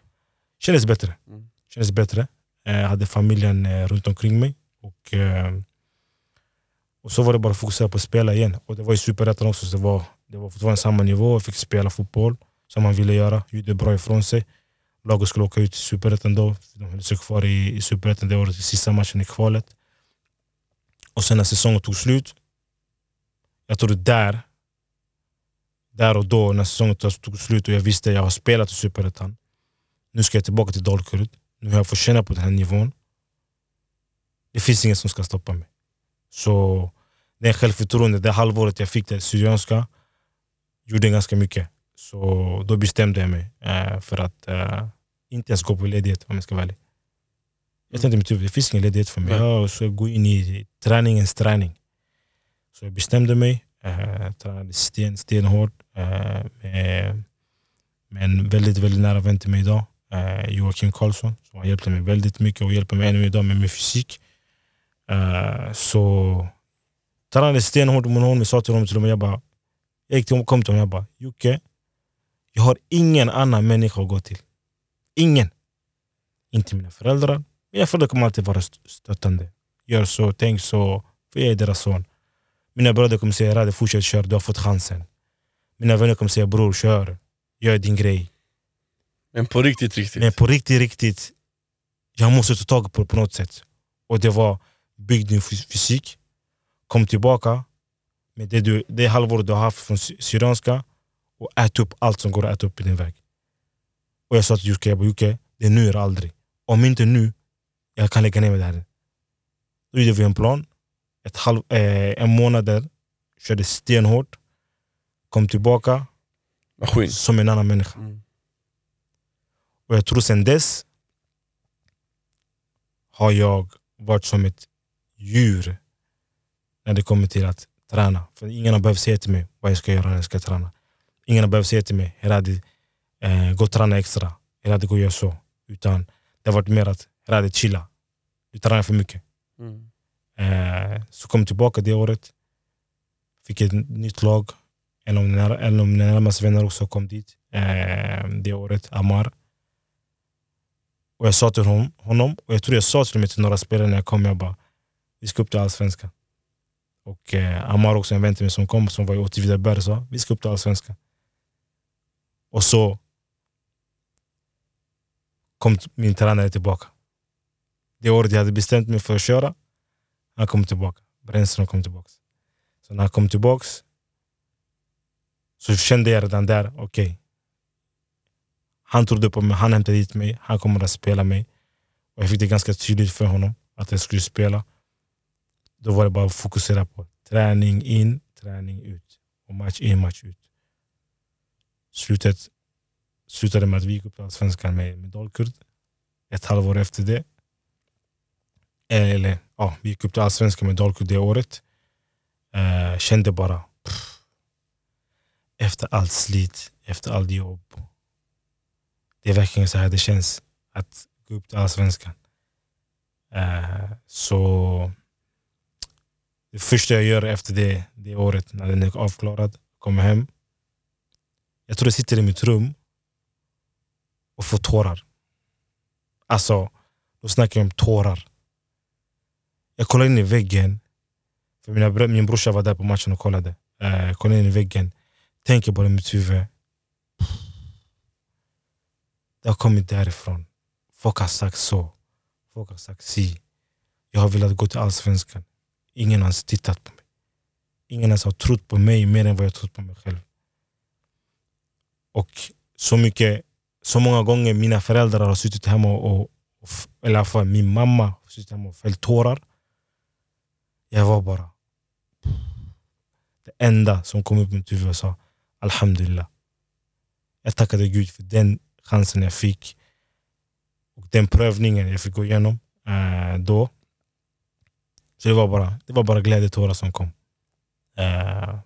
Kändes bättre. Mm. Kändes bättre. Eh, hade familjen eh, runt omkring mig. Och, eh, och så var det bara att fokusera på att spela igen. Och det var i superettan också, så det var, det var fortfarande samma nivå. Jag fick spela fotboll som man ville göra. Gjorde bra ifrån sig. Laget skulle åka ut i superettan då. De höll sig kvar i, i superettan. Det var den sista matchen i kvalet. Och sen när säsongen tog slut. Jag tror det där, där och då när säsongen tog slut och jag visste att jag har spelat i superettan. Nu ska jag tillbaka till Dalkurd. Nu har jag fått känna på den här nivån. Det finns ingen som ska stoppa mig. Så det självförtroende, det halvåret jag fick det Syrianska gjorde ganska mycket. Så då bestämde jag mig eh, för att eh, inte ens gå på ledighet om jag ska vara ärlig. Jag tänkte mitt huvud, det finns ingen ledighet för mig. Nej. Jag ska gå in i träningens träning. Så jag bestämde mig, eh, tränade sten, stenhårt eh, med, med en väldigt, väldigt nära vän till mig idag, eh, Joakim Karlsson, som har hjälpt mig väldigt mycket och hjälper mig ännu idag med min fysik. Så tränade stenhårt med honom, jag sa till honom till och med, jag bara, jag gick till, kom till honom jag bara, Jocke, jag har ingen annan människa att gå till. Ingen. Inte mina föräldrar. Mina föräldrar kommer alltid vara st- stöttande. Gör så, tänk så, för jag är deras son. Mina bröder kommer säga Rade, fortsätt köra, du har fått chansen. Mina vänner kommer säga bror, kör, gör din grej. Men på riktigt, riktigt. Men på riktigt, riktigt, jag måste ta tag på det på något sätt. Och det var bygg din fys- fysik, kom tillbaka med det, du, det halvår du har haft från Sy- Syrianska och ät upp allt som går att äta upp i din väg. Och jag sa till Jocke, jag bara, Jocke, det är nu eller aldrig. Om inte nu, jag kan lägga ner mig där. Då gjorde vi en plan. Ett halv, eh, en månad där, körde stenhårt, kom tillbaka Maskin. som en annan människa. Mm. Och jag tror sen dess har jag varit som ett djur när det kommer till att träna. För ingen har behövt säga till mig vad jag ska göra när jag ska träna. Ingen har behövt säga till mig, Heradi, eh, gå och träna extra. Heradi, gå och gör så. Utan det har varit mer att, Heradi, chilla. Du tränar för mycket. Mm. Eh, så kom tillbaka det året. Fick ett nytt lag. En av mina, en av mina närmaste vänner också kom dit eh, det året, Amar. Och jag sa till honom, honom, och jag tror jag sa till mig till några spelare när jag kom, jag bara, vi ska upp till Allsvenskan. Och eh, Amar också en vän till mig som kom, som var i Åtvidaberg, sa vi ska upp till Allsvenskan. Och så kom min tränare tillbaka. Det året jag hade bestämt mig för att köra, han kom tillbaka. Brännström kom tillbaka. Så när han kom tillbaka så kände jag redan där, okej. Han trodde på mig, han hämtade hit mig, han kommer att spela mig. Och jag fick det ganska tydligt för honom att jag skulle spela. Då var det bara att fokusera på träning in, träning ut. Och match in, match ut. Slutet slutade med att vi gick upp till Allsvenskan med, med Dalkurd. Ett halvår efter det. Eh, eller ja, vi gick upp till Allsvenskan med Dalkurd det året. Eh, kände bara, pff, efter allt slit, efter allt jobb. Det är verkligen så här det känns att gå upp till Allsvenskan. Eh, så det första jag gör efter det, det året, när den är avklarad, kommer hem. Jag tror jag sitter i mitt rum och får tårar. Alltså, då snackar jag om tårar. Jag kollar in i väggen, för mina, min brorsa var där på matchen och kollade. Jag kollar in i väggen, tänker bara i mitt huvud. Det har kommit därifrån. Folk har sagt så. Folk har sagt si. Jag har velat gå till Allsvenskan. Ingen har ens tittat på mig. Ingen ens har trott på mig mer än vad jag trott på mig själv. Och så mycket, så många gånger mina föräldrar har suttit hemma och, och eller i alla fall min mamma har suttit hemma och fällt tårar. Jag var bara... Det enda som kom upp i mitt huvud och sa Alhamdulillah. Jag tackade Gud för den chansen jag fick. Och den prövningen jag fick gå igenom eh, då. Så det var bara, det var bara glädjetårar som kom. Eh,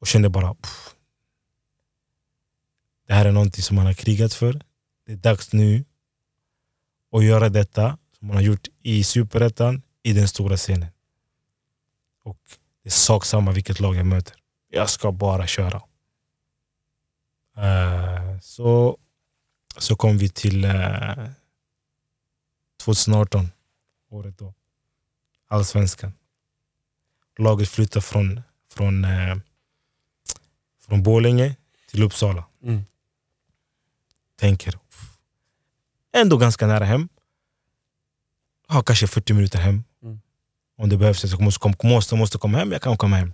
och kände bara pff, det här är någonting som man har krigat för. Det är dags nu att göra detta som man har gjort i Superettan, i den stora scenen. Och det är sak samma vilket lag jag möter. Jag ska bara köra. Eh, så, så kom vi till eh, 2018, året då. Allsvenskan. Laget flyttade från, från, eh, från Borlänge till Uppsala. Mm. Tänker, ändå ganska nära hem. Har kanske 40 minuter hem. Om det behövs, jag måste, måste, måste komma hem, jag kan komma hem.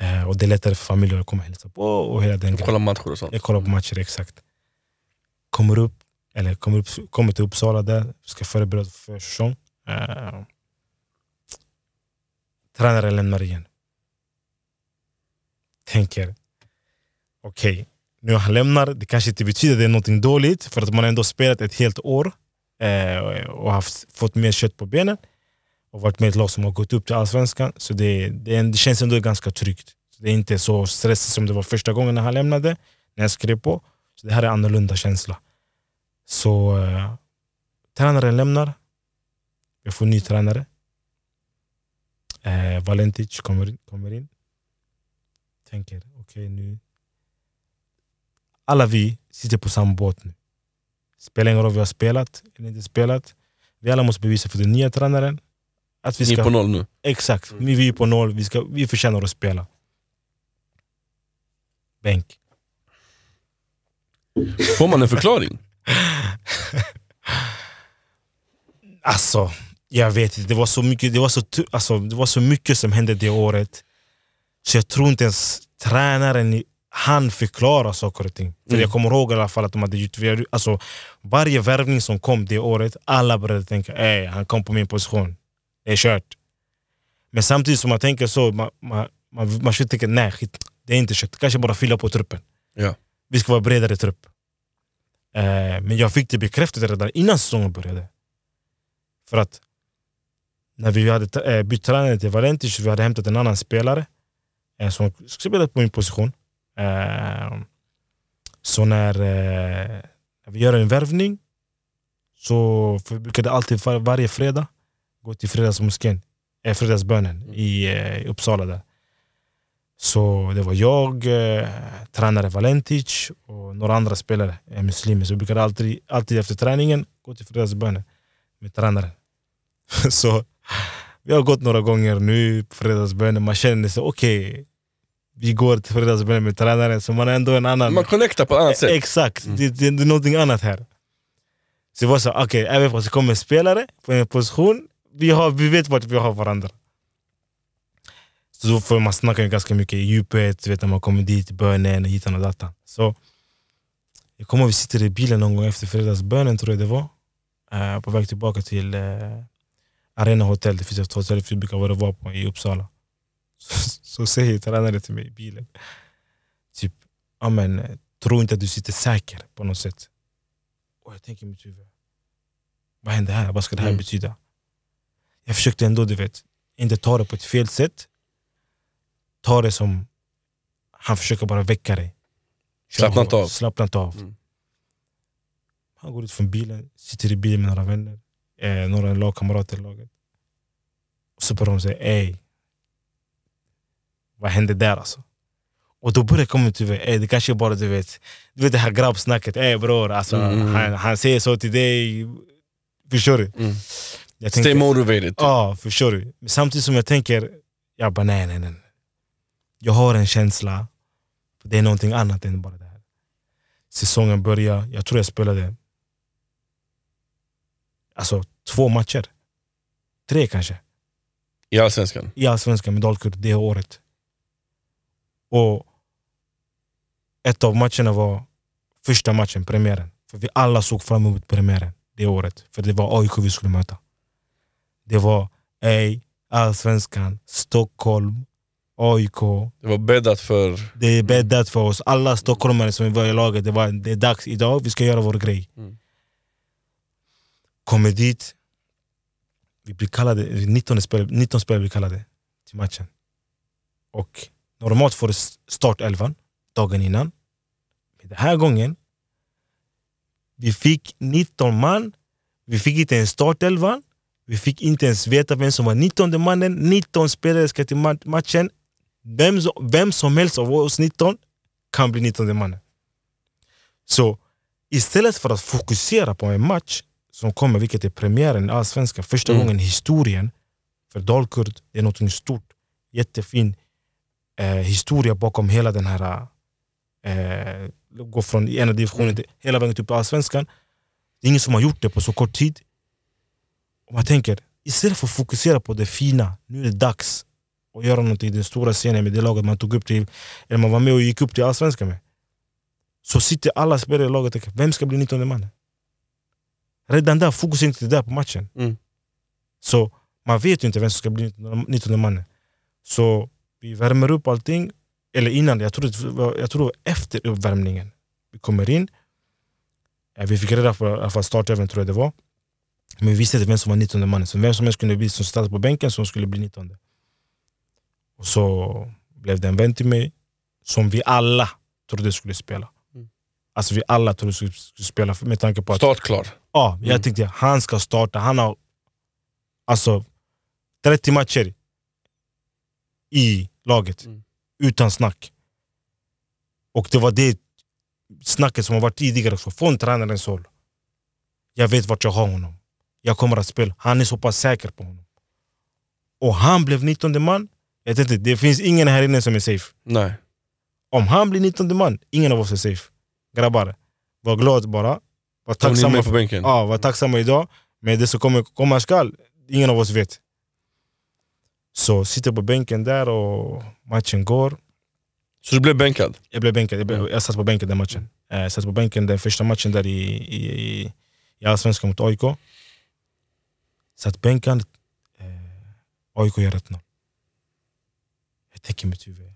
Eh, och det är lättare för familjen att komma och hälsa på och hela den. Kolla matcher och sånt. Jag kollar på matcher, exakt. kommer upp, eller kommer, upp, kommer till Uppsala där, ska förbereda för försäsong. Uh, tränaren lämnar igen. Tänker, okej, okay, nu han lämnar, det kanske inte betyder att det är något dåligt för att man ändå spelat ett helt år eh, och haft, fått mer kött på benen och varit med i ett lag som har gått upp till Allsvenskan. Så det, det, det känns ändå ganska tryggt. Så det är inte så stressigt som det var första gången när han lämnade, när jag skrev på. Så det här är en annorlunda känsla. Så eh, tränaren lämnar. Jag får en ny tränare. Eh, Valentic kommer, kommer in. Tänker, okej okay, nu... Alla vi sitter på samma båt nu. Spelar ingen roll om vi har spelat eller inte spelat. Vi alla måste bevisa för den nya tränaren att vi Ni ska... är på noll nu. Exakt, vi är på noll, vi, ska, vi förtjänar att spela. Bänk. Får man en förklaring? [laughs] Alltså, jag vet inte. Det var så mycket, det var så, alltså, det var så mycket som hände det året. Så jag tror inte ens tränaren han förklara saker och ting. För Mm. Jag kommer ihåg i alla fall att de hade gjort, alltså, varje värvning som kom det året, alla började tänka Ey, han kom på min position. Det är kört. Men samtidigt som man tänker så, man, man, man, man försöker tänka nej, skit, det är inte kört. Kanske bara fylla på truppen. Ja. Vi ska vara bredare trupp. Eh, men jag fick det bekräftat redan innan säsongen började. För att när vi hade eh, bytt tränare till Valentic, vi hade hämtat en annan spelare eh, som skulle spela på min position. Eh, så när, eh, när vi gör en värvning så vi brukade alltid var, varje fredag gå till fredagsmoskén, eh, fredagsbönen i eh, Uppsala. där. Så det var jag, eh, tränare Valentic och några andra spelare, eh, muslimer. Så vi brukade alltid, alltid efter träningen gå till fredagsbönen med tränaren. [laughs] så vi har gått några gånger nu på fredagsbönen, man känner sig okej, vi går till fredagsbönen med tränaren så man är ändå en annan... Man connectar på ett annat sätt. Exakt, Mm. det, det, det är någonting annat här. Så det var så, okej, även fast det kommer en spelare på en position, vi, har, vi vet vart vi har varandra. Så får man snacka ju ganska mycket i djupet, vet när man kommer dit, bönen, hitan och datan. Så jag kommer vi sitter i bilen någon gång efter fredagsbönen tror jag det var. eh, på väg tillbaka till eh, Arena Hotel, det finns ett hotell vi brukar vara på i Uppsala. Så, så säger tränaren till mig i bilen, typ, amen, tro inte att du sitter säker på något sätt. Och jag tänker i mitt huvud, vad händer här? Vad ska det här Mm. betyda? Jag försökte ändå, du vet, inte ta det på ett fel sätt. Ta det som, han försöker bara väcka dig. Slappna hårt, av. Slappna inte av. Mm. Han går ut från bilen, sitter i bilen med några vänner, eh, några lagkamrater i laget. Och så börjar de säga ey, vad hände där alltså? Och då börjar jag komma till mig, ey, det kanske bara du vet, du vet det här grabbsnacket, ey bror, alltså, Mm. han, han säger så till dig, förstår du? Mm. Jag Stay motivated. typ. Ja, förstår du? Samtidigt som jag tänker, jag bara nej, nej, nej. Jag har en känsla, det är någonting annat än bara det här. Säsongen börjar, jag tror jag spelade alltså två matcher. Tre kanske, I Allsvenskan. i Allsvenskan med Dalkurd det året. Och ett av matcherna var första matchen, premiären. För vi alla såg fram emot premiären det året. För det var AIK vi skulle möta. Det var ej, Allsvenskan, Stockholm, AIK. Det var bäddat för... Det är bäddat för oss. Alla stockholmare som var i laget, det, var, det är dags idag, vi ska göra vår grej. Mm. Kommer dit, vi blir kallade, 19 spelare, 19 spelare blir kallade till matchen. Och normalt får du startelvan dagen innan. Men den här gången, vi fick 19 man, vi fick inte en startelva, vi fick inte ens veta vem som var 19 mannen, 19 spelare ska till ma- matchen. Vem, som- vem som helst av oss 19 kan bli 19 mannen. Så istället för att fokusera på en match som kommer, vilket är premiären i Allsvenskan, första Mm. gången i historien för Dalkurd, det är något stort, jättefin eh, historia bakom hela den här eh, gå från ena divisionen till hela vägen upp till Allsvenskan. Det är ingen som har gjort det på så kort tid. Och man tänker, istället för att fokusera på det fina, nu är det dags att göra något i den stora scenen med det laget man tog upp till, eller man var med och gick upp till Allsvenskan med. Så sitter alla spelare i laget och tänker, vem ska bli 19 man? Redan där, fokus är inte där på matchen. Mm. Så man vet ju inte vem som ska bli 19 mannen. Så vi värmer upp allting, eller innan, jag tror, det var, jag tror det var efter uppvärmningen. Vi kommer in, vi fick reda på startelvan tror jag det var. Men vi visste inte vem som var 19 mannen, så vem som helst kunde bli som stod på bänken som skulle bli 19. Och så blev det en vän till mig som vi alla trodde skulle spela. Mm. Alltså vi alla trodde skulle spela med tanke på att Startklar. Ja, jag Mm. tänkte han ska starta. Han har alltså 30 matcher i laget. Mm. Utan snack. Och det var det snacket som har varit tidigare också. Från tränarens håll. Jag vet vart jag har honom. Jag kommer att spela. Han är så pass säker på honom. Och han blev 19 man. Jag tänkte, det finns ingen här inne som är safe. Nej. Om han blir 19 man, ingen av oss är safe. Grabbar, var glad bara. Var tacksamma på bänken? Ja, var tacksamma idag. Men det som kommer komma skall, ingen av oss vet. Så sitter på bänken där och matchen går. Så du blev bänkad? Jag blev bänkad, jag, blev, Mm. jag satt på bänken den matchen. Eh, Jag satt på bänken den första matchen där i, i, i, i Allsvenskan mot AIK. Satt bänkad, eh, AIK gör 1-0. Jag tänker i mitt huvud,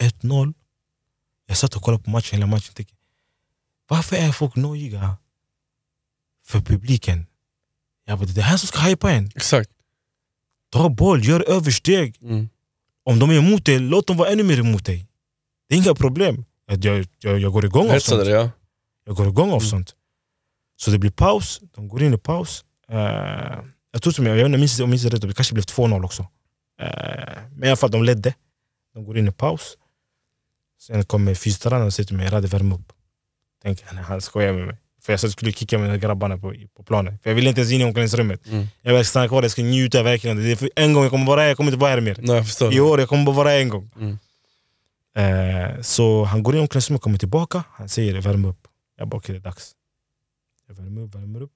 1-0? Jag satt och kollade på matchen hela matchen och tänkte, varför är folk nojiga för publiken? Jag bara, det är här som ska hypa en. Exakt. Ta boll, gör översteg. Mm. Om de är emot dig, låt dem vara ännu mer emot dig. Det är inga problem. Jag, jag, jag, jag går igång av sånt. ja. Jag går igång av Mm. sånt. Så det blir paus, de går in i paus. Eh, jag tror som jag, jag minns, jag minns rätt, det kanske blev 2-0 också. Eh, men i alla fall, de ledde. De går in i paus. Sen kommer fystränaren och säger till mig Radde värm upp. Tänker han, han skojar med mig. För jag skulle kicka med grabbarna på, på planen. För jag ville inte ens in i omklädningsrummet. Mm. Jag vill stanna kvar, jag ska njuta verkligen. Det är för en gång jag kommer vara här, jag kommer inte vara här mer. Nej, jag. I år, jag kommer bara vara här en gång. Mm. Eh, så han går in i omklädningsrummet, kommer tillbaka, han säger värm upp. Jag bara okej det är dags. Jag värmer upp, värmer upp.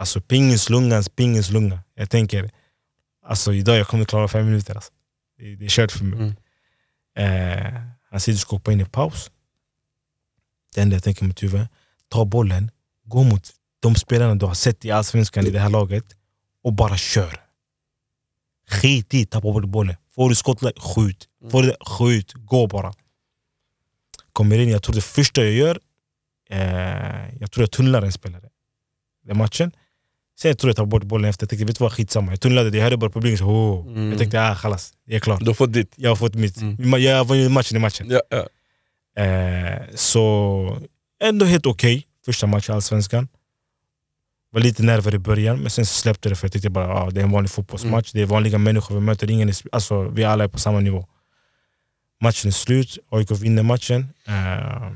Alltså pingislungans pingislunga. Jag tänker, alltså idag jag kommer klara fem minuter. Alltså. Det, det är kört för mig. Mm. Eh, han säger du ska hoppa in i paus. Det enda jag tänker i mitt huvud, ta bollen, gå mot de spelarna du har sett i Allsvenskan i det här laget och bara kör. Skit i tappa bort bollen. Får du skottläge, skjut. Får du, skjut, gå bara. Kommer in, jag tror det första jag gör, eh, jag tror jag tunnlar en spelare. Den matchen. Sen jag tror jag tar bort bollen efter, jag tänkte vet du vad, skitsamma. Jag tunnlade, jag hörde bara publiken så oh. Mm. Jag tänkte ah, khalas, jag är klar. Du har fått ditt. Jag har fått mitt. Mm. Jag var ju matchen i matchen. Ja, ja. Eh, så ändå helt okej. Första matchen i Allsvenskan. Var lite nerver i början, men sen släppte det för jag tyckte bara ah, det är en vanlig fotbollsmatch. Det är vanliga människor vi möter. Ingen är, alltså, vi alla är på samma nivå. Matchen är slut, AIK vinner matchen. Eh,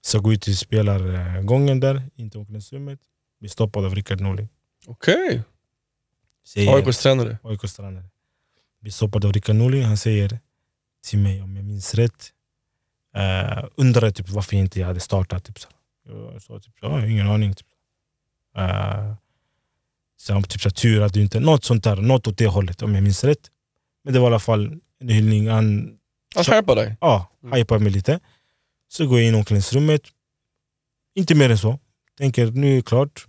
så går ut till spelargången där, inte omklädningsrummet. Blir stoppad av Rickard Norling. Okej. Säger- AIKs tränare. AIKs tränare. Blir stoppad av Rickard Norling. Han säger till mig, om jag minns rätt, uh, undrade typ varför inte jag hade startat. Typ, så. Jag sa typ, har ingen aning. Typ. Uh, så han typ så tur att du inte, något sånt där, något åt det hållet om jag minns rätt. Men det var i alla fall en hyllning. Han skärper dig. ja, Mm. hypar mig lite. Så går jag in i omklädningsrummet. Inte mer än så. Tänker nu är det klart.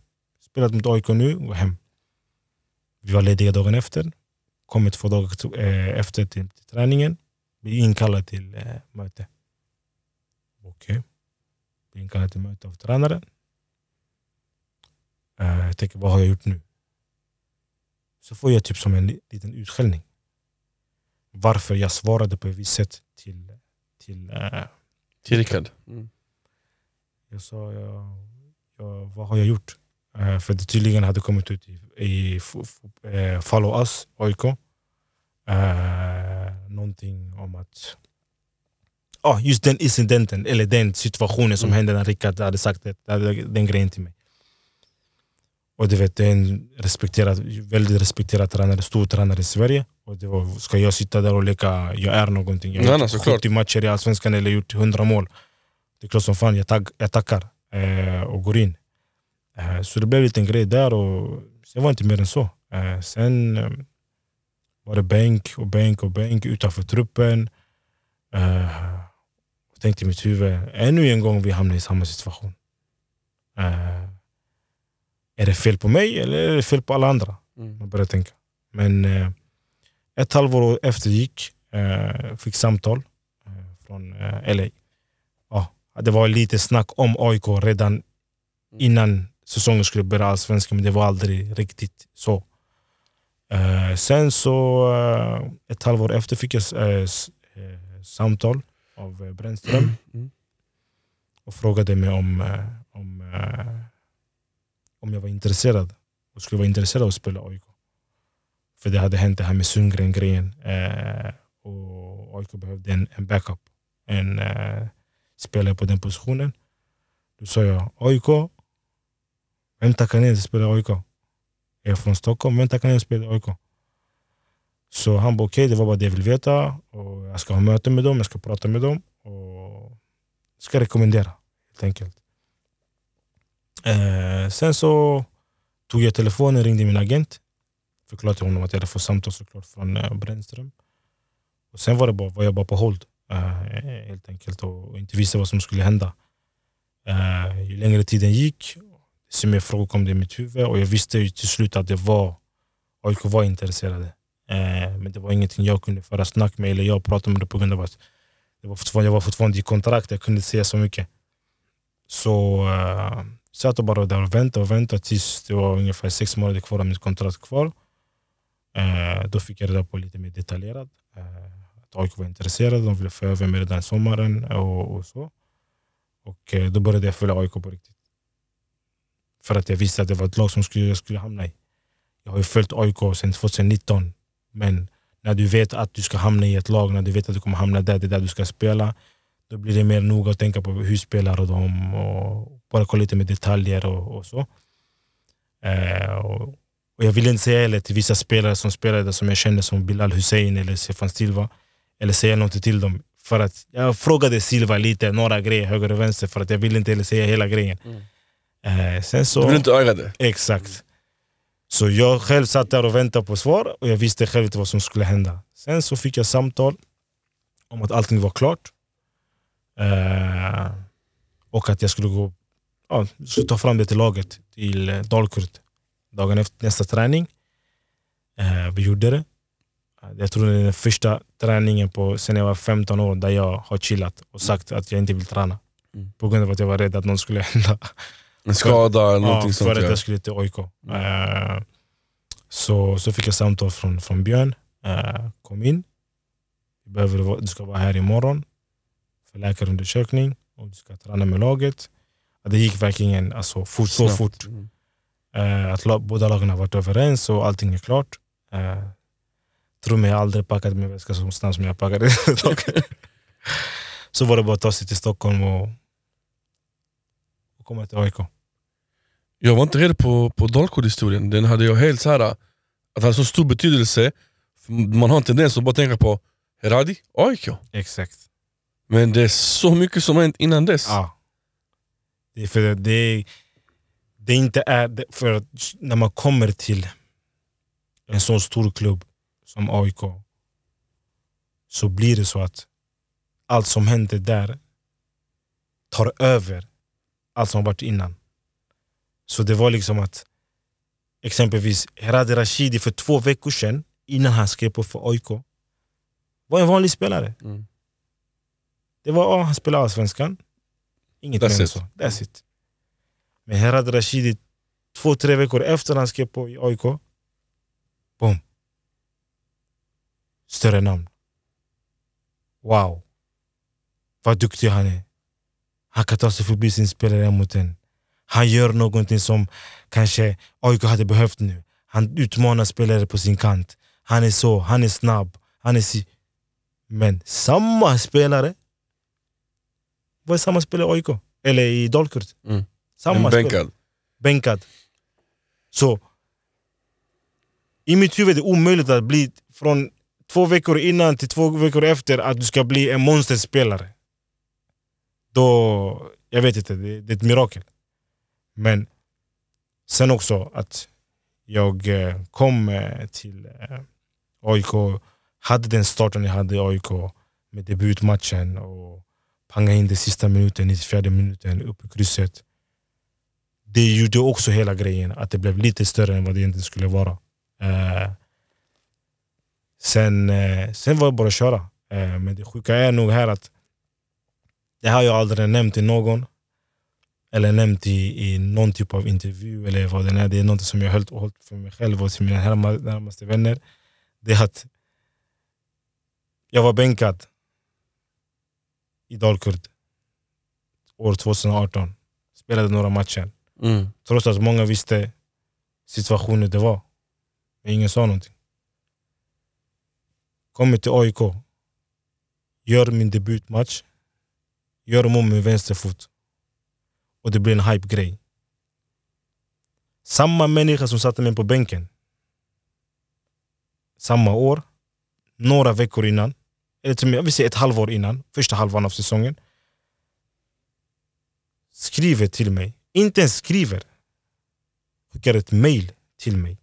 Spelat mot AIK nu, gå hem. Vi var lediga dagen efter. Kommer två dagar eh, efter till, till träningen. Blir inkallad till eh, möte. Okej. Blir inkallad till möte av tränaren. Eh, jag tänker, vad har jag gjort nu? Så får jag typ som en li- liten utskällning varför jag svarade på ett visst sätt till, till eh, Till Rickard. Mm. jag sa, jag, jag, vad har jag gjort? Eh, för det tydligen hade kommit ut i, i eh, Follow Us, AIK. Eh, någonting om att Ja, just den incidenten, eller den situationen som Mm. hände när Rickard hade sagt det, den grejen till mig. Och du vet, det är en respekterad, väldigt respekterad tränare, stor tränare i Sverige. Och det var, ska jag sitta där och leka, jag är någonting. Jag har gjort såklart. 70 matcher i Allsvenskan eller gjort 100 mål. Det är klart som fan jag, tagg, jag tackar eh, och går in. Eh, så det blev en liten grej där och sen var det inte mer än så. Eh, sen eh, var det bänk och bänk och bänk utanför truppen. Jag tänkte i mitt huvud, ännu en gång vi hamnar i samma situation. Är det fel på mig eller är det fel på alla andra? Mm. Man började tänka. Men ett halvår efter gick, fick samtal från LA. Ja, det var lite snack om AIK redan innan säsongen skulle börja allsvenskan, men det var aldrig riktigt så. Eh, sen så, eh, ett halvår efter fick jag eh, eh, samtal av eh, Brännström Mm. och frågade mig om, om, om jag var intresserad och skulle vara intresserad av att spela AIK. För det hade hänt det här med Sundgren-grejen och AIK behövde en, en backup, en spelare på den positionen. Då sa jag AIK, vem tackar ner till att spela AIK? Jag är från Stockholm, vem tackar ner till att spela AIK? Så han bara okej, det var bara det jag ville veta och jag ska ha möte med dem, jag ska prata med dem och ska rekommendera helt enkelt. Eh, sen så tog jag telefonen, ringde min agent. Förklarade till honom att jag hade fått samtal såklart från eh, Brännström. Och sen var, det bara, var jag bara på hold eh, helt enkelt och, och inte visste vad som skulle hända. Eh, ju längre tiden gick, så mer frågor kom det i mitt huvud och jag visste ju till slut att det var AIK var intresserade. Eh, men det var ingenting jag kunde föra snack med eller jag pratade med det på grund av att det var fortfarande, jag var fortfarande i kontrakt, jag kunde inte säga så mycket. Så eh, satt jag bara där och väntade och väntade tills det var ungefär sex månader kvar av mitt kontrakt kvar. Eh, då fick jag reda på lite mer detaljerat eh, att AIK var intresserade, de ville få över mig redan sommaren och, och så. Och eh, då började jag följa AIK på riktigt. För att jag visste att det var ett lag som skulle, jag skulle hamna i. Jag har ju följt AIK sedan 2019. Men när du vet att du ska hamna i ett lag, när du vet att du kommer hamna där, det är där du ska spela. Då blir det mer noga att tänka på hur spelar de och bara kolla lite med detaljer och, och så. Eh, och, och jag vill inte säga heller till vissa spelare som spelade som jag kände som Bilal Hussein eller Stefan Silva eller säga något till dem. För att jag frågade Silva lite, några grejer höger och vänster för att jag ville inte heller säga hela grejen. Mm. Eh, sen så, Du vill inte öga det? Exakt. Så jag själv satt där och väntade på svar och jag visste själv inte vad som skulle hända. Sen så fick jag samtal om att allting var klart. Eh, och att jag skulle gå ja, skulle ta fram det till laget, till eh, Dalkurd. Dagen efter nästa träning. Eh, vi gjorde det. Eh, Jag tror det är den första träningen på, sen jag var 15 år där jag har chillat och sagt att jag inte vill träna. Mm. På grund av att jag var rädd att något skulle hända. En skada eller Ja, någonting för sånt? att Ja. jag skulle till AIK. Eh, så, så fick jag samtal från, från Björn. Eh, kom in. Du, behöver, du ska vara här imorgon för läkarundersökning och du ska träna med laget. Ja, Det gick verkligen alltså, fort, så fort. Eh, att la, båda lagen har varit överens och allting är klart. Eh, tro mig, jag har aldrig packat min väska så snabbt som jag packade. [laughs] Så var det bara att ta sig till Stockholm och, och komma till AIK. Jag var inte redo på, på Dalkurd-historien. Den hade jag helt så här att det hade så stor betydelse. Man har en tendens att bara tänka på Heradi, AIK. Exakt. Men det är så mycket som har hänt innan dess. Ja. Det är för det, det inte är... För att när man kommer till en så stor klubb som AIK så blir det så att allt som händer där tar över allt som varit innan. Så det var liksom att exempelvis Heradi Rashidi för två veckor sedan, innan han skrev på för AIK, var en vanlig spelare. Mm. Det var, ja, han spelade allsvenskan. Inget That's mer än så. That's it. Men Herad Rashidi, två, tre veckor efter han skrev på i AIK, boom. Större namn. Wow. Vad duktig han är. Han kan ta sig förbi sin spelare mot en. Han gör någonting som kanske AIK hade behövt nu. Han utmanar spelare på sin kant. Han är så, han är snabb. Han är si. Men samma spelare var samma spelare i AIK. Eller i Dalkurd. Mm. Samma En spelare. bänkad. Bänkad. Så i mitt huvud är det omöjligt att bli från två veckor innan till två veckor efter att du ska bli en monsterspelare. Då, jag vet inte, det, det är ett mirakel. Men sen också att jag eh, kom eh, till eh, AIK, hade den starten jag hade i AIK med debutmatchen och panga in den sista minuten, 94 minuten, upp i krysset. Det gjorde också hela grejen, att det blev lite större än vad det egentligen skulle vara. Sen, sen var det bara att köra. Men det sjuka är nog här att det har jag aldrig nämnt till någon. Eller nämnt i, i någon typ av intervju eller vad det är. Det är något som jag har hållit för mig själv och till mina närma- närmaste vänner. Det är att jag var bänkad i Dalkurd år 2018. Spelade några matcher. Mm. Trots att många visste situationen det var. Men ingen sa någonting. Kommer till AIK. Gör min debutmatch. Gör mål med vänster fot. Och det blir en hype-grej. Samma människa som satte mig på bänken. Samma år. Några veckor innan. Eller till och med, ett halvår innan. Första halvan av säsongen. Skriver till mig. Inte ens skriver skickar ett mail till mig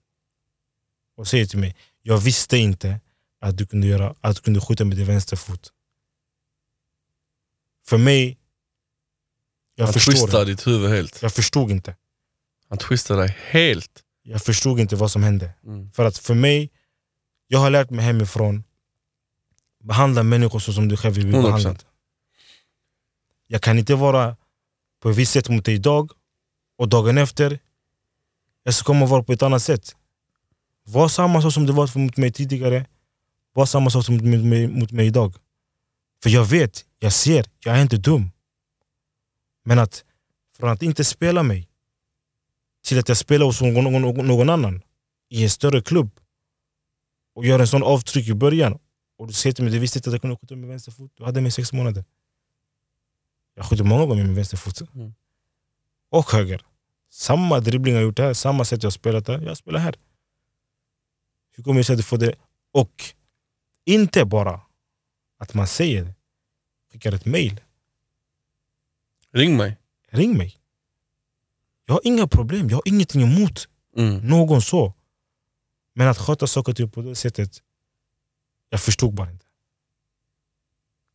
och säger till mig jag visste inte att du kunde, göra, att du kunde skjuta med din vänsterfot. För mig, jag Han twistade ditt huvud helt. Jag förstod inte. Han twistade dig helt. Jag förstod inte vad som hände. Mm. För att för mig, jag har lärt mig hemifrån behandla människor så som du själv vill bli 100%. behandlad. Jag kan inte vara på ett visst sätt mot dig idag och dagen efter jag ska komma vara på ett annat sätt. Var samma sak som du var mot mig tidigare, var samma sak som mot mig, mot mig idag. För jag vet, jag ser, jag är inte dum. Men att från att inte spela mig till att jag spelar hos någon, någon, någon annan i en större klubb och gör en sån avtryck i början och du säger till mig du visste inte att jag kunde skjuta med vänster fot. Du hade mig i sex månader. Jag skjuter många gånger med vänster fot. Mm. Och höger. Samma dribbling jag gjort här, samma sätt jag spelat där, jag spelar här. Hur kommer det sig att du får det? Och inte bara att man säger det. Skickar ett mail. Ring mig. Ring mig. Jag har inga problem, jag har ingenting emot Mm. någon så. Men att sköta saker och ting på det sättet, jag förstod bara inte.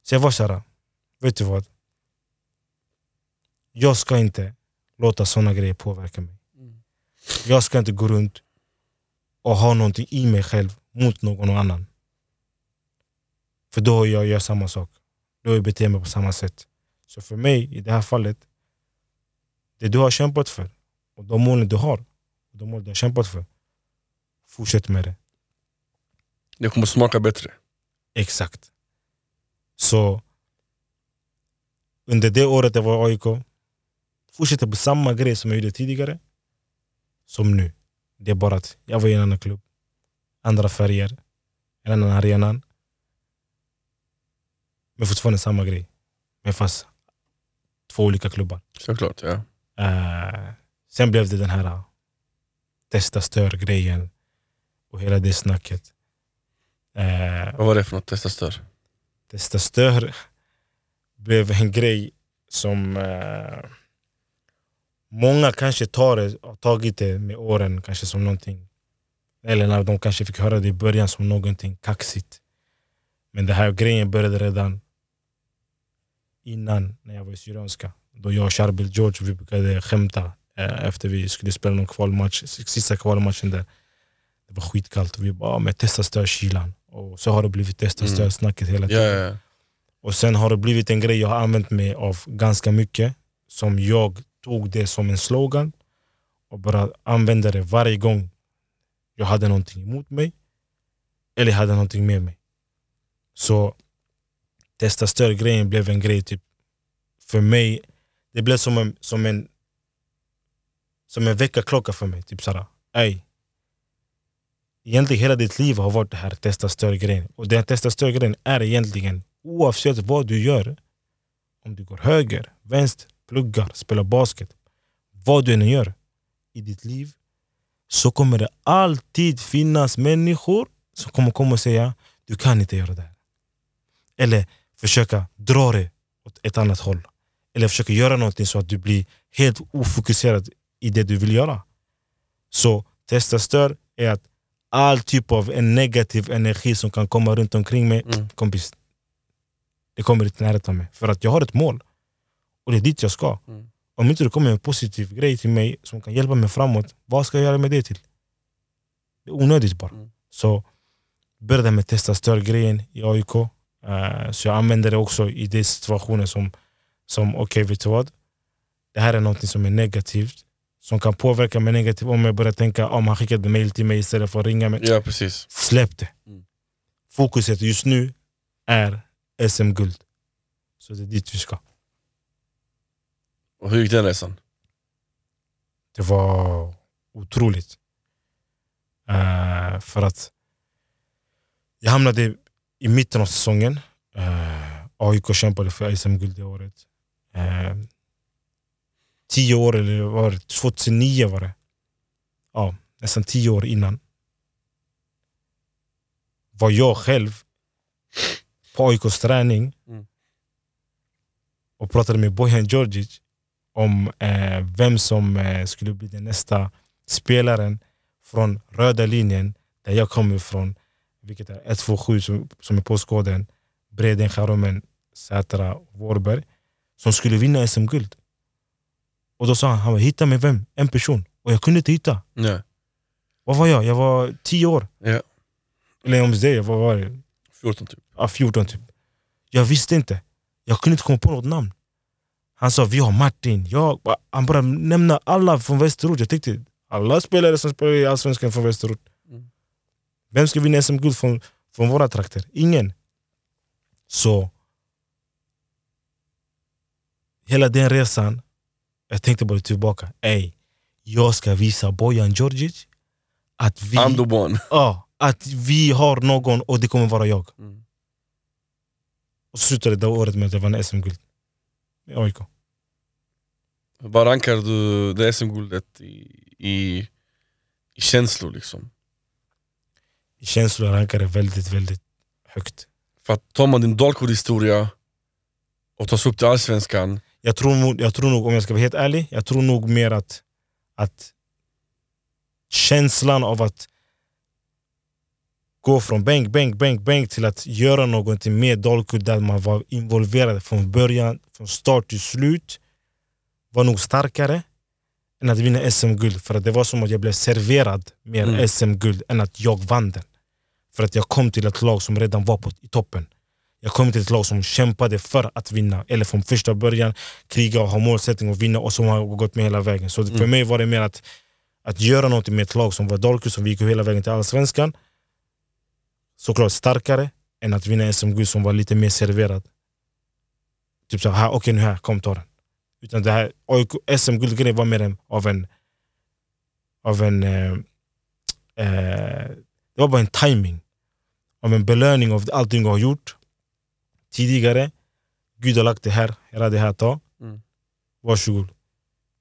Så jag var såhär, vet du vad? Jag ska inte låta såna grejer påverka mig. Mm. Jag ska inte gå runt och ha någonting i mig själv mot någon annan. För då jag gör samma sak. Då jag beter mig på samma sätt. Så för mig, i det här fallet, det du har kämpat för och de målen du har, och de mål du har kämpat för, fortsätt med det. Det kommer smaka bättre. Exakt. Så under det året jag var i AIK, fortsätter på samma grej som jag gjorde tidigare, som nu. Det är bara att jag var i en annan klubb, andra färger, en annan arenan. Men fortfarande samma grej. Men fast två olika klubbar. Såklart, ja. Eh, sen blev det den här uh, testa stör-grejen och hela det snacket. Eh, Vad var det för något? Testa stör? testa stör blev en grej som eh, många kanske tar det, har tagit det med åren kanske som någonting eller när de kanske fick höra det i början som någonting kaxigt. Men den här grejen började redan innan när jag var i Syrianska. Då jag och Sharbil George vi brukade skämta eh, efter vi skulle spela någon kvalmatch, sista kvalmatchen där. Det var skitkallt och vi bara, "Ja, men testa stör kylan. Och så har det blivit testa Mm. stör snacket hela tiden. ja, ja. Och sen har det blivit en grej jag har använt mig av ganska mycket. Som jag tog det som en slogan och bara använde det varje gång jag hade någonting emot mig eller hade någonting med mig. Så testa stör-grejen blev en grej typ för mig. Det blev som en, som en, som en väckarklocka för mig. Typ såhär, ey. Egentligen hela ditt liv har varit det här testa stör-grejen. Och den testa stör-grejen är egentligen oavsett vad du gör, om du går höger, vänster, pluggar, spelar basket, vad du än gör i ditt liv, så kommer det alltid finnas människor som kommer komma och säga du kan inte göra det här. Eller försöka dra det åt ett annat håll. Eller försöka göra någonting så att du blir helt ofokuserad i det du vill göra. Så testa stör är att all typ av en negativ energi som kan komma runt omkring mig, Mm. kompis, det kommer inte närheten av mig. För att jag har ett mål. Och det är dit jag ska. Mm. Om inte det kommer en positiv grej till mig som kan hjälpa mig framåt, vad ska jag göra med det till? Det är onödigt bara. Mm. Så började med testa störgrejen i AIK. Eh, så jag använder det också i de situationer som, som okej vet du vad? Det här är något som är negativt. Som kan påverka mig negativt om jag börjar tänka om han skickade mail till mig istället för att ringa mig. Ja precis. Släpp det. Mm. Fokuset just nu är SM-guld. Så det är dit vi ska. Och hur gick den resan? Det var otroligt. Eh, för att jag hamnade i mitten av säsongen. Uh, AIK kämpade för SM-guld det året. Eh, tio år, eller var det 2009 var det. Ja, nästan tio år innan. Var jag själv på AIKs träning Mm. och pratade med Bojan Djordjic om eh, vem som eh, skulle bli den nästa spelaren från röda linjen där jag kommer ifrån, vilket är 127 som, som är postkoden, Breden, Charomen, Sätra, Vårberg, som skulle vinna SM-guld. Och då sa han, han hitta med vem? En person. Och jag kunde inte hitta. Ja. Vad var jag? Jag var 10 år. Ja. Eller ens det, vad var det? 14 typ. Ja, 14 typ. Jag visste inte. Jag kunde inte komma på något namn. Han sa vi har Martin, jag. Han bara nämnde alla från Västerort. Jag tänkte alla spelare som spelar i Allsvenskan från Västerort. Vem ska vinna SM-guld från, från våra trakter? Ingen. Så hela den resan, jag tänkte bara tillbaka. Ey, jag ska visa Bojan Djordjic att vi, I'm the one. ja, att vi har någon och det kommer vara jag. Mm. Och så slutade det året med att jag vann SM-guld. I AIK. Vad rankar du det SM-guldet i, i, i känslor liksom? Känslor rankar det väldigt, väldigt högt. För att tar man din Dalkurd-historia och tas upp till Allsvenskan, Jag tror, jag tror nog, om jag ska vara helt ärlig, jag tror nog mer att, att känslan av att gå från bänk, bänk, bänk, bänk till att göra någonting med Dalkurd där man var involverad från början, från start till slut var nog starkare än att vinna SM-guld. För att det var som att jag blev serverad mer Mm. SM-guld än att jag vann den. För att jag kom till ett lag som redan var på, i toppen. Jag kom till ett lag som kämpade för att vinna, eller från första början kriga och ha målsättning att vinna och som har gått med hela vägen. Så för Mm. mig var det mer att, att göra något med ett lag som var Dalkurd, som vi gick hela vägen till Allsvenskan. Såklart starkare än att vinna SM-guld som var lite mer serverad. Typ så här, okej nu här, kom ta den. Utan det här SM-guldgrejen var mer en, av en... Av en eh, eh, det var bara en timing. Av en belöning av allting jag har gjort tidigare. Gud har lagt det här, hela det här ta. Mm. Varsågod.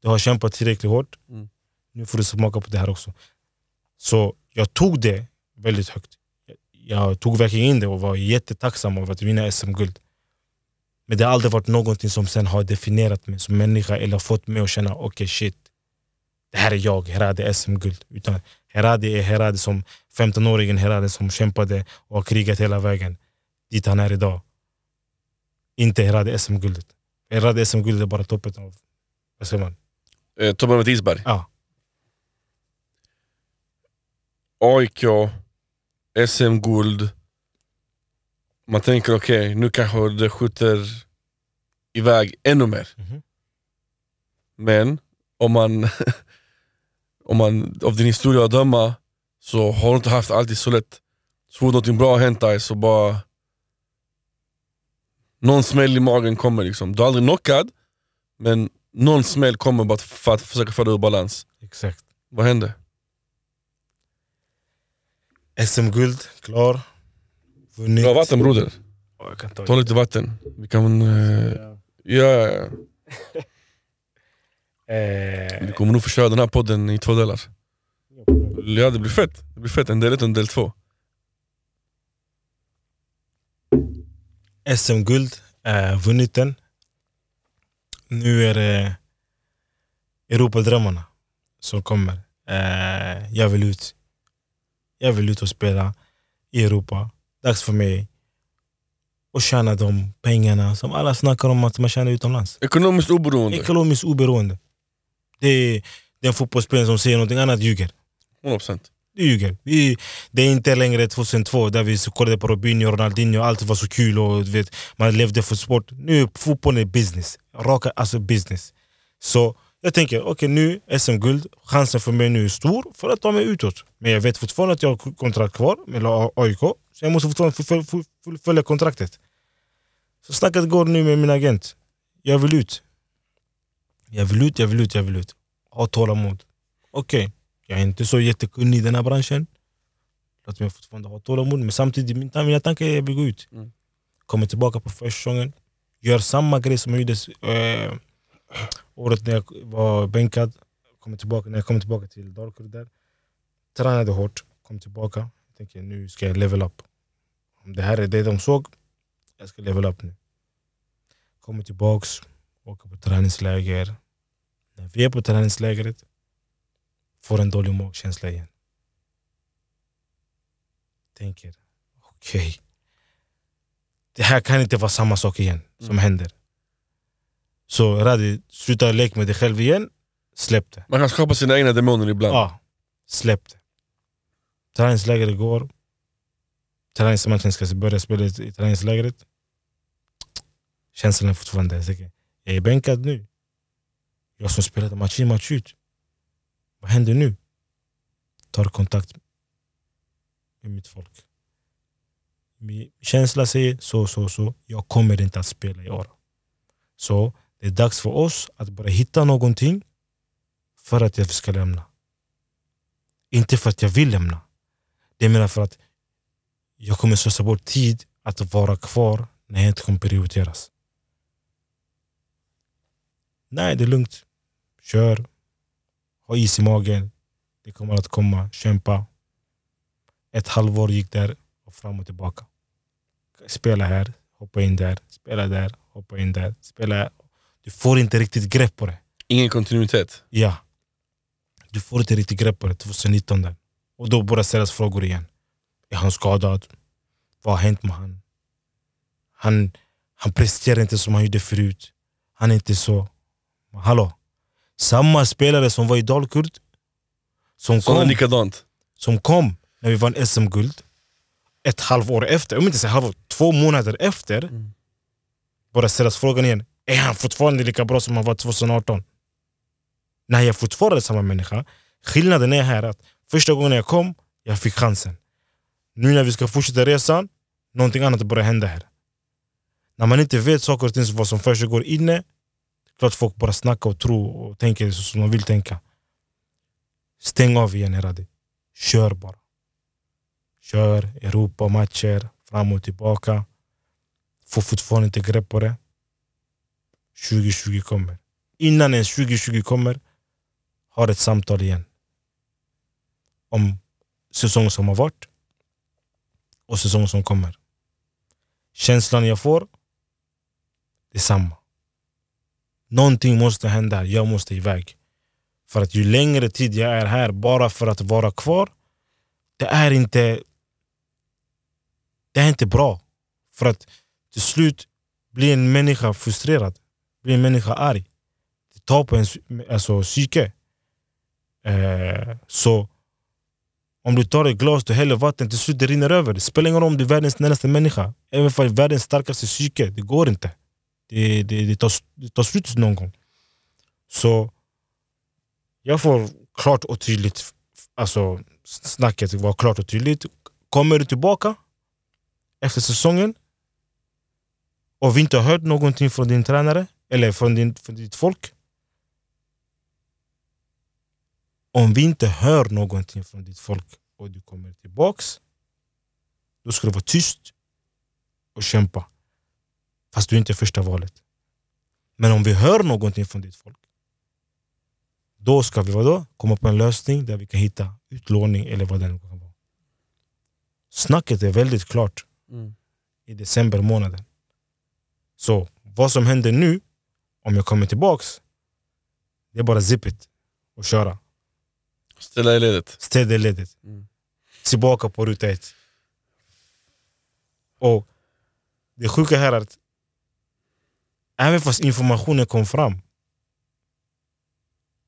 Du har kämpat tillräckligt hårt. Mm. Nu får du smaka på det här också. Så jag tog det väldigt högt. Jag- tog verkligen in det och var jättetacksam över att vinna SM-guld. Men det har aldrig varit någonting som sen har definierat mig som människa eller fått mig att känna okej shit, det här är jag, Herade SM-guld. Utan Herade är Herade som 15-åringen Herade som kämpade och har krigat hela vägen dit han är idag. Inte Herade SM-guldet. Herade SM-guldet är bara toppen av, vad säger man? eh, toppen av ett isberg. Ja. AIK, SM-guld. Man tänker okej, nu kanske det skjuter iväg ännu mer. Mhm. Men om man, [laughs] om man av din historia att döma så har du inte haft alltid så lätt. Så fort något bra har hänt dig så bara någon smäll i magen kommer liksom. Du är aldrig knockad, men någon smäll kommer bara för att försöka få dig ur balans. Exakt. Vad hände? SM-guld, klar. Vunnit. Bra vatten broder. Ta Ta lite vatten. Vi kan... eh, ja, ja, ja. [laughs] Eh, Vi kommer nog få köra den här podden i två delar. Ja det blir fett. Det blir fett. En del ett och en del två. SM-guld, eh, vunnit den. Nu är det Europadrömmarna som kommer. Eh, jag vill ut. Jag vill ut och spela i Europa. Dags för mig och tjäna de pengarna som alla snackar om att man tjänar utomlands. Ekonomiskt oberoende. Ekonomiskt oberoende. Det är den fotbollsspelaren som säger någonting annat ljuger. 100%. Det ljuger. Vi, det är inte längre 2002 där vi kollade på Robinho, Ronaldinho, allt var så kul och du vet, man levde för sport. Nu är fotbollen business. Raka, alltså business. Så jag tänker, okej nu SM-guld, chansen för mig nu är stor för att ta mig utåt. Men jag vet fortfarande att jag har kontrakt kvar med AIK, så jag måste fortfarande fullfölja, fullfölja kontraktet. Så snacket går nu med min agent. Jag vill ut. Jag vill ut, jag vill ut, jag vill ut. Ha tålamod. Okej, jag är inte så jättekunnig i den här branschen. Låt mig fortfarande ha tålamod, men samtidigt min- mina tankar är att jag vill gå ut. Mm. Kommer tillbaka på försäsongen, gör samma grej som jag gjorde eh, året när jag var bänkad. Kommer tillbaka, när jag kom tillbaka till Dalkurd där. Tränade hårt, kom tillbaka. Jag tänker nu ska jag level up. Om det här är det de såg, jag ska level up nu. Kommer tillbaks, åker på träningsläger. När vi är på träningslägret får en dålig magkänsla igen. Tänker, okej. Det här kan inte vara samma sak igen som händer. Så Radi, sluta leka med dig själv igen. Släpp det. Man kan skapa sina egna demoner ibland. Ja, släpp det. Träningsläger går. Träningsmatchen ska börja spela i träningslägret. Känslan är fortfarande, jag är bänkad nu. Jag som spelade match in match ut. Vad händer nu? Tar kontakt med mitt folk. Min känsla säger så, så, så. Jag kommer inte att spela i år. Så det är dags för oss att börja hitta någonting för att jag ska lämna. Inte för att jag vill lämna. Det är för att jag kommer slösa bort tid att vara kvar när jag inte kommer prioriteras. Nej, det är lugnt. Kör. Ha is i magen. Det kommer att komma. Kämpa. Ett halvår gick där och fram och tillbaka. Spela här, hoppa in där. Spela där, hoppa in där. Spela här. Du får inte riktigt grepp på det. Ingen kontinuitet. Ja. Du får inte riktigt grepp på det 2019 där. Och då börjar ställas frågor igen. Är han skadad? Vad har hänt med han? Han, han presterar inte som han gjorde förut. Han är inte så. Men hallå? Samma spelare som var i Dalkurd som Sådana kom, likadant. som kom när vi vann SM-guld ett halvår efter, om inte säga halvår, två månader efter Mm. börjar ställas frågan igen. Är han fortfarande lika bra som han var 2018? Nej, jag är fortfarande samma människa. Skillnaden är här att första gången jag kom, jag fick chansen. Nu när vi ska fortsätta resan, någonting annat börjar hända här. När man inte vet saker och ting vad som försiggår inne, klart folk bara snackar och tror och tänker så som de vill tänka. Stäng av igen Heradi. Kör bara. Kör Europa-matcher, fram och tillbaka. Får fortfarande inte grepp på det. 2020 kommer. Innan ens 2020 kommer, har ett samtal igen. Om säsongen som har varit och säsongen som kommer. Känslan jag får, det är samma. Någonting måste hända, jag måste iväg. För att ju längre tid jag är här bara för att vara kvar, det är inte det är inte bra. För att till slut blir en människa frustrerad, blir en människa arg. Det tar på ens alltså, psyke. Eh, så om du tar ett glas, du häller vatten, till slut det rinner över. Det spelar ingen roll om du är världens snällaste människa. Även för världens starkaste psyke, det går inte. Det, det, det, tar, det tar slut någon gång. Så jag får klart och tydligt, alltså snacket var klart och tydligt. Kommer du tillbaka efter säsongen och vi inte har hört någonting från din tränare eller från, din, från ditt folk. Om vi inte hör någonting från ditt folk och du kommer tillbaks, då ska du vara tyst och kämpa. Fast du inte är första valet. Men om vi hör någonting från ditt folk, då ska vi vadå? komma på en lösning där vi kan hitta utlåning eller vad det nu kan vara. Snacket är väldigt klart Mm. i december månaden. Så vad som händer nu, om jag kommer tillbaks, det är bara zip it och köra. Ställa i ledet. Städa ledet. Mm. Tillbaka på ruta ett. Och det sjuka här är att även fast informationen kom fram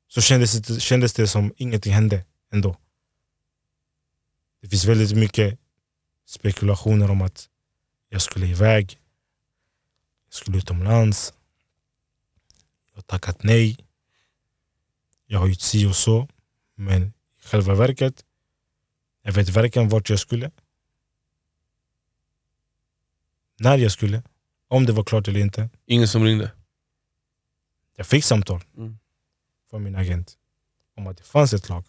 så kändes det, kändes det som ingenting hände ändå. Det finns väldigt mycket spekulationer om att jag skulle iväg, jag skulle utomlands, jag har tackat nej, jag har gjort si och så. Men i själva verket, jag vet varken vart jag skulle, när jag skulle, om det var klart eller inte. Ingen som ringde? Jag fick samtal Mm. från min agent om att det fanns ett lag.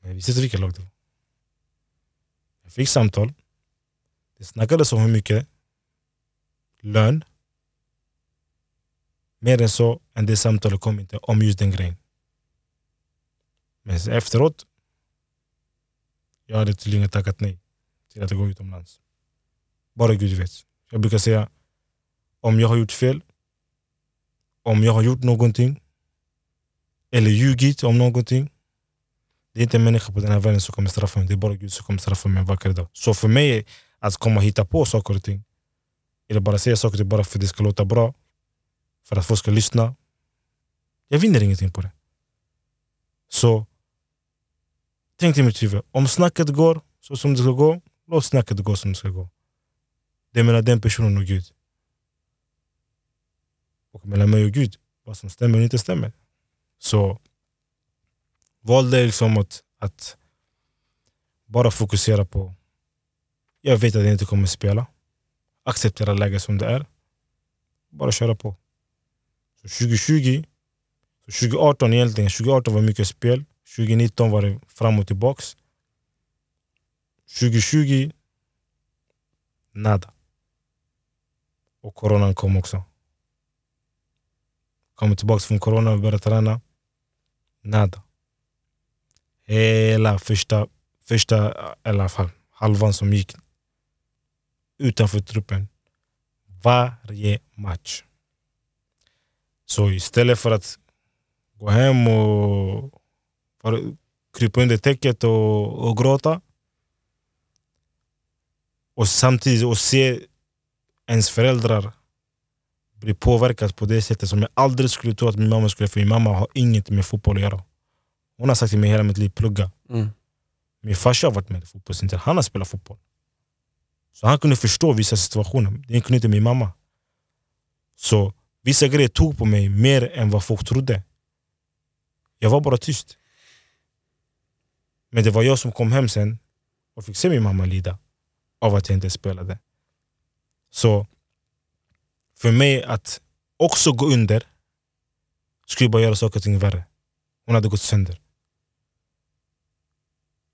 Men jag visste inte vilket lag det var. Jag fick samtal. Det snackades om hur mycket lön. Mer än så än det samtalet kom inte om just den grejen. Men efteråt, jag hade tydligen tackat nej till att gå utomlands. Bara Gud vet. Jag brukar säga, om jag har gjort fel, om jag har gjort någonting, eller ljugit om någonting, det är inte en människa på den här världen som kommer straffa mig, det är bara Gud som kommer straffa mig en vacker dag. Så för mig, att komma och hitta på saker och ting, eller bara säga saker och ting bara för att det ska låta bra, för att folk ska lyssna, jag vinner ingenting på det. Så tänk i mitt huvud, om snacket går så som det ska gå, låt snacket gå som det ska gå. Det är mellan den personen och Gud. Och mellan mig och Gud, vad som stämmer och inte stämmer. Så valde liksom att, att bara fokusera på, jag vet att jag inte kommer spela. Acceptera läget som det är. Bara köra på. Så 2020, så 2018 egentligen, 2018 var mycket spel. 2019 var det fram och tillbaks. 2020, nada. Och coronan kom också. Kommer tillbaka från corona och börjar träna. Nada. Hela första, första eh, i alla fall, halvan som gick utanför truppen. Varje match. Så istället för att gå hem och krypa under täcket och, och gråta och samtidigt och se ens föräldrar bli påverkad på det sättet som jag aldrig skulle tro att min mamma skulle, för min mamma har inget med fotboll att göra. Hon har sagt till mig hela mitt liv, plugga. Mm. Min farsa har varit med i fotbollscentrum, han har spelat fotboll. Så han kunde förstå vissa situationer, det kunde inte min mamma. Så vissa grejer tog på mig mer än vad folk trodde. Jag var bara tyst. Men det var jag som kom hem sen och fick se min mamma lida av att jag inte spelade. Så för mig att också gå under skulle bara göra saker och ting värre. Hon hade gått sönder.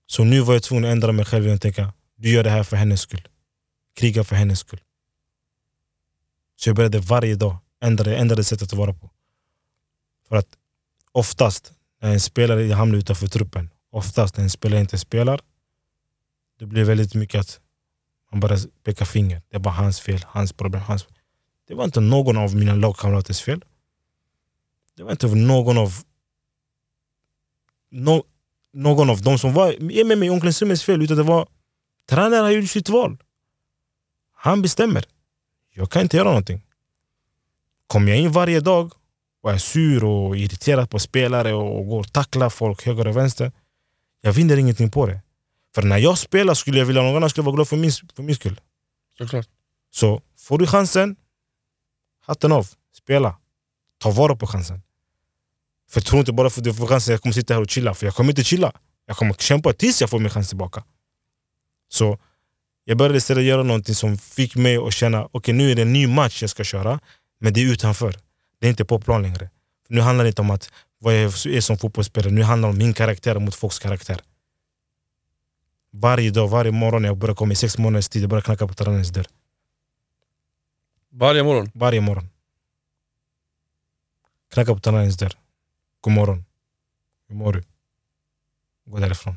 Så nu var jag tvungen att ändra mig själv och tänka, du gör det här för hennes skull. Kriga för hennes skull. Så jag började varje dag ändra, ändrade sättet att vara på. För att oftast när en spelare hamnar utanför truppen, oftast när en spelare inte spelar, det blir väldigt mycket att han bara pekar finger. Det är bara hans fel, hans problem. Hans... Det var inte någon av mina lagkamraters fel. Det var inte någon av no, någon av de som var med mig i omklädningsrummets fel, utan det var tränaren har gjort sitt val. Han bestämmer. Jag kan inte göra någonting. Kommer jag in varje dag och är sur och irriterad på spelare och går och tacklar folk höger och vänster, jag vinner ingenting på det. För när jag spelar skulle jag vilja att någon annan skulle vara glad för min, för min skull. Såklart. Så får du chansen, hatten av, spela. Ta vara på chansen. För tro inte bara för att du får chansen jag kommer sitta här och chilla, för jag kommer inte chilla. Jag kommer kämpa tills jag får min chans tillbaka. Så jag började istället göra någonting som fick mig att känna, okej okay, nu är det en ny match jag ska köra, men det är utanför. Det är inte på plan längre. Nu handlar det inte om att vad jag är som fotbollsspelare, nu handlar det om min karaktär mot folks karaktär. Varje dag, varje morgon jag börjar komma i sex månaders tid, jag börjar knacka på tränarens dörr. Varje morgon? Varje morgon. Knacka på tränarens dörr. God morgon. Hur mår du? Gå därifrån.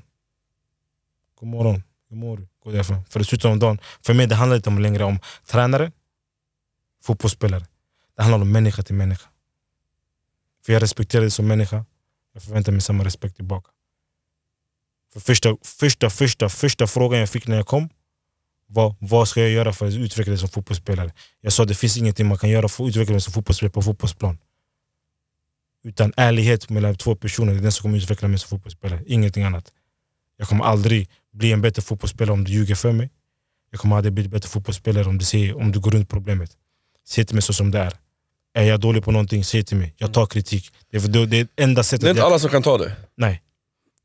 God morgon. Hur mår du? Gå därifrån. För i slutet av dagen, för mig det handlar inte längre om tränare, fotbollsspelare. Det handlar om människa till människa. För jag respekterar dig som människa, jag förväntar mig samma respekt tillbaka. För första, första, första, första frågan jag fick när jag kom Vad, vad ska jag göra för att utveckla dig som fotbollsspelare? Jag sa det finns ingenting man kan göra för att utveckla dig som fotbollsspelare på fotbollsplan. Utan ärlighet mellan två personer, det är den som kommer utveckla mig som fotbollsspelare. Ingenting annat. Jag kommer aldrig bli en bättre fotbollsspelare om du ljuger för mig. Jag kommer aldrig bli en bättre fotbollsspelare om du, säger, om du går runt problemet. Säg till mig så som det är. Är jag dålig på någonting, säg till mig. Jag tar kritik. Det är, för det, det är enda sättet Det är inte jag, alla som kan ta det. Nej.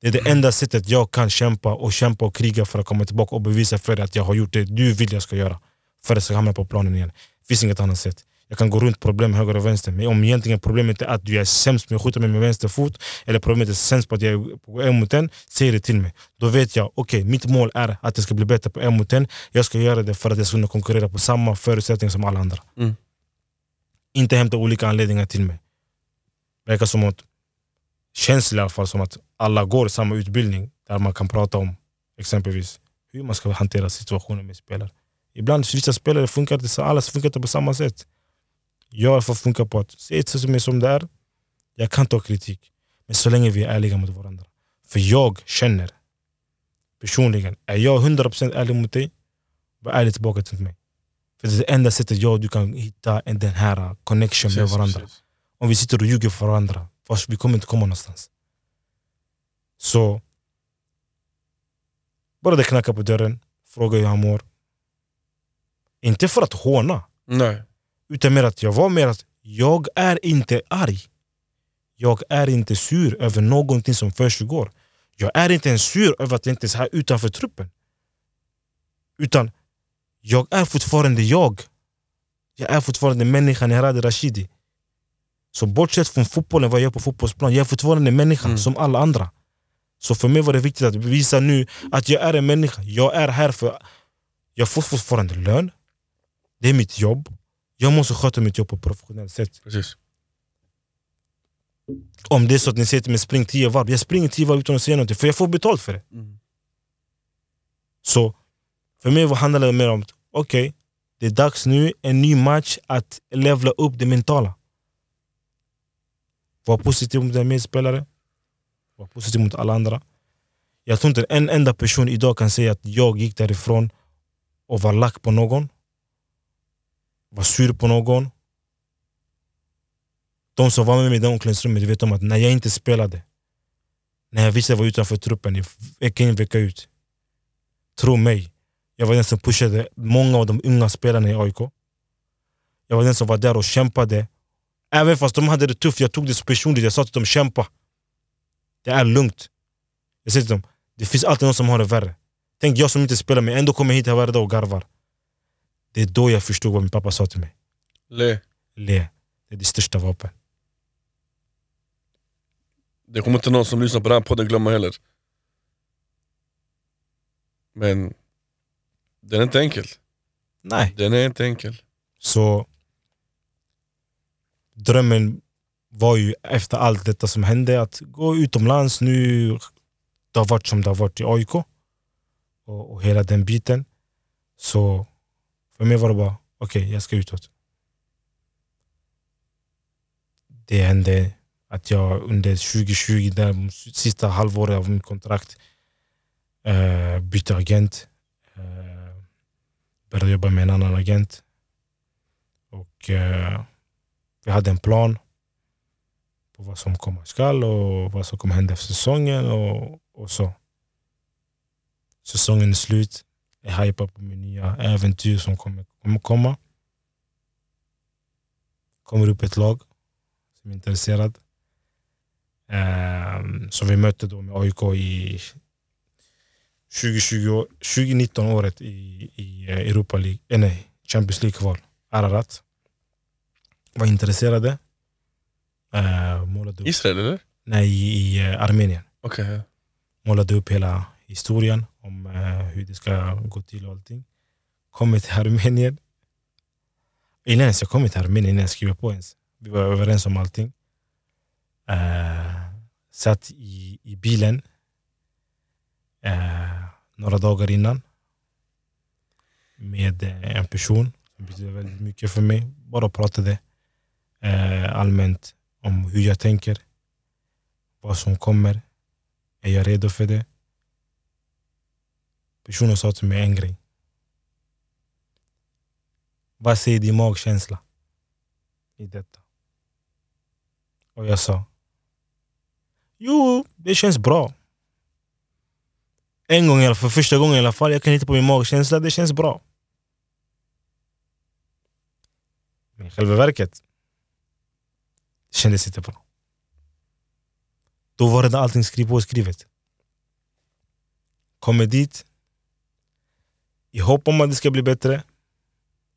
Det är det enda sättet jag kan kämpa och kämpa och kriga för att komma tillbaka och bevisa för dig att jag har gjort det du vill jag ska göra. För att jag ska hamna på planen igen. Det finns inget annat sätt. Jag kan gå runt problem höger och vänster. Men om egentligen problemet är att du är sämst med att skjuta mig med vänster fot eller problemet är sämst på att jag är på en mot en, säg det till mig. Då vet jag, okej mitt mål är att jag ska bli bättre på en mot en. Jag ska göra det för att jag ska kunna konkurrera på samma förutsättningar som alla andra. Mm. Inte hämta olika anledningar till mig. Verkar som att, känns i alla fall som att alla går samma utbildning där man kan prata om exempelvis hur man ska hantera situationer med spelare. Ibland vissa spelare funkar så- alla funkar inte på samma sätt. Jag får funka på att se det som är som det är. Jag kan ta kritik. Men så länge vi är ärliga mot varandra. För jag känner personligen, är jag 100% ärlig mot dig, var ärlig tillbaka till mig. För det är det enda sättet jag och du kan hitta en- den här connection med Precis, varandra. precis. Om vi sitter och ljuger för varandra, fast vi kommer inte komma någonstans. Så bara det knackar på dörren, fråga hur han mår. Inte för att håna, Nej. utan mer att jag var mer att jag är inte arg. Jag är inte sur över någonting som försiggår. Jag är inte ens sur över att jag inte är så här utanför truppen. Utan jag är fortfarande jag. Jag är fortfarande människan Heradi Rashidi. Så bortsett från fotbollen, vad jag gör på fotbollsplan, jag är fortfarande en människa Mm. som alla andra. Så för mig var det viktigt att visa nu att jag är en människa. Jag är här för... Jag får fortfarande lön. Det är mitt jobb. Jag måste sköta mitt jobb på ett professionellt sätt. precis. Om det är så att ni säger till mig spring 10 varv, jag springer 10 varv utan att säga någonting för jag får betalt för det. Mm. Så för mig handlar det mer om att okej, det är dags nu, en ny match, att levla upp det mentala. Var positiv mot dina medspelare, var positiv mot alla andra. Jag tror inte en enda person idag kan säga att jag gick därifrån och var lack på någon, var sur på någon. De som var med mig i det omklädningsrummet vet om att när jag inte spelade, när jag visste att jag var utanför truppen vecka in vecka ut, tro mig, jag var den som pushade många av de unga spelarna i AIK. Jag var den som var där och kämpade. Även fast de hade det tufft, jag tog det så personligt. Jag sa till dem kämpa. Det är lugnt. Jag säger till dem, det finns alltid någon som har det värre. Tänk jag som inte spelar men ändå kommer hit här varje dag och garvar. Det är då jag förstod vad min pappa sa till mig. Le. Le, det är ditt största vapen. Det kommer inte någon som lyssnar på den här podden glömma heller. Men den är inte enkel. Nej. Den är inte enkel. Så drömmen var ju efter allt detta som hände att gå utomlands nu. Det har varit som det har varit i AIK. Och, och hela den biten. Så för mig var det bara, okej jag ska utåt. Det hände att jag under 2020, där sista halvåret av mitt kontrakt, eh, bytte agent. Eh, började jobba med en annan agent. Och eh, vi hade en plan på vad som komma skall och vad som kommer hända efter säsongen och, och så. Säsongen är slut. Jag är hypad på min nya äventyr som kommer, kommer komma. Kommer upp ett lag som är intresserad. Um, så vi mötte då med AIK i 2020, 2019 året i, i Europa League, eh, nej, Champions League-kval. Ararat var intresserade. Målade upp, Israel eller? nej, i, eh, Armenien. Ja. Målade upp hela historien om eh, hur det ska gå till och allting. Kommer till Armenien. Innan ens jag kom till Armenien, innan jag skrev på ens. Vi var överens om allting. Uh, satt i, i bilen eh, några dagar innan med eh, en person som betyder väldigt mycket för mig. Bara pratade eh, allmänt om hur jag tänker, vad som kommer. Är jag redo för det? Personen sa till mig en grej. vad säger din magkänsla i detta? Och jag sa, jo, det känns bra. En gång, i alla fall, för första gången i alla fall, jag kan hitta på min magkänsla, det känns bra. Men i själva verket, kändes inte bra. Då var det allting skrivet. Kommer dit, i hopp om att det ska bli bättre.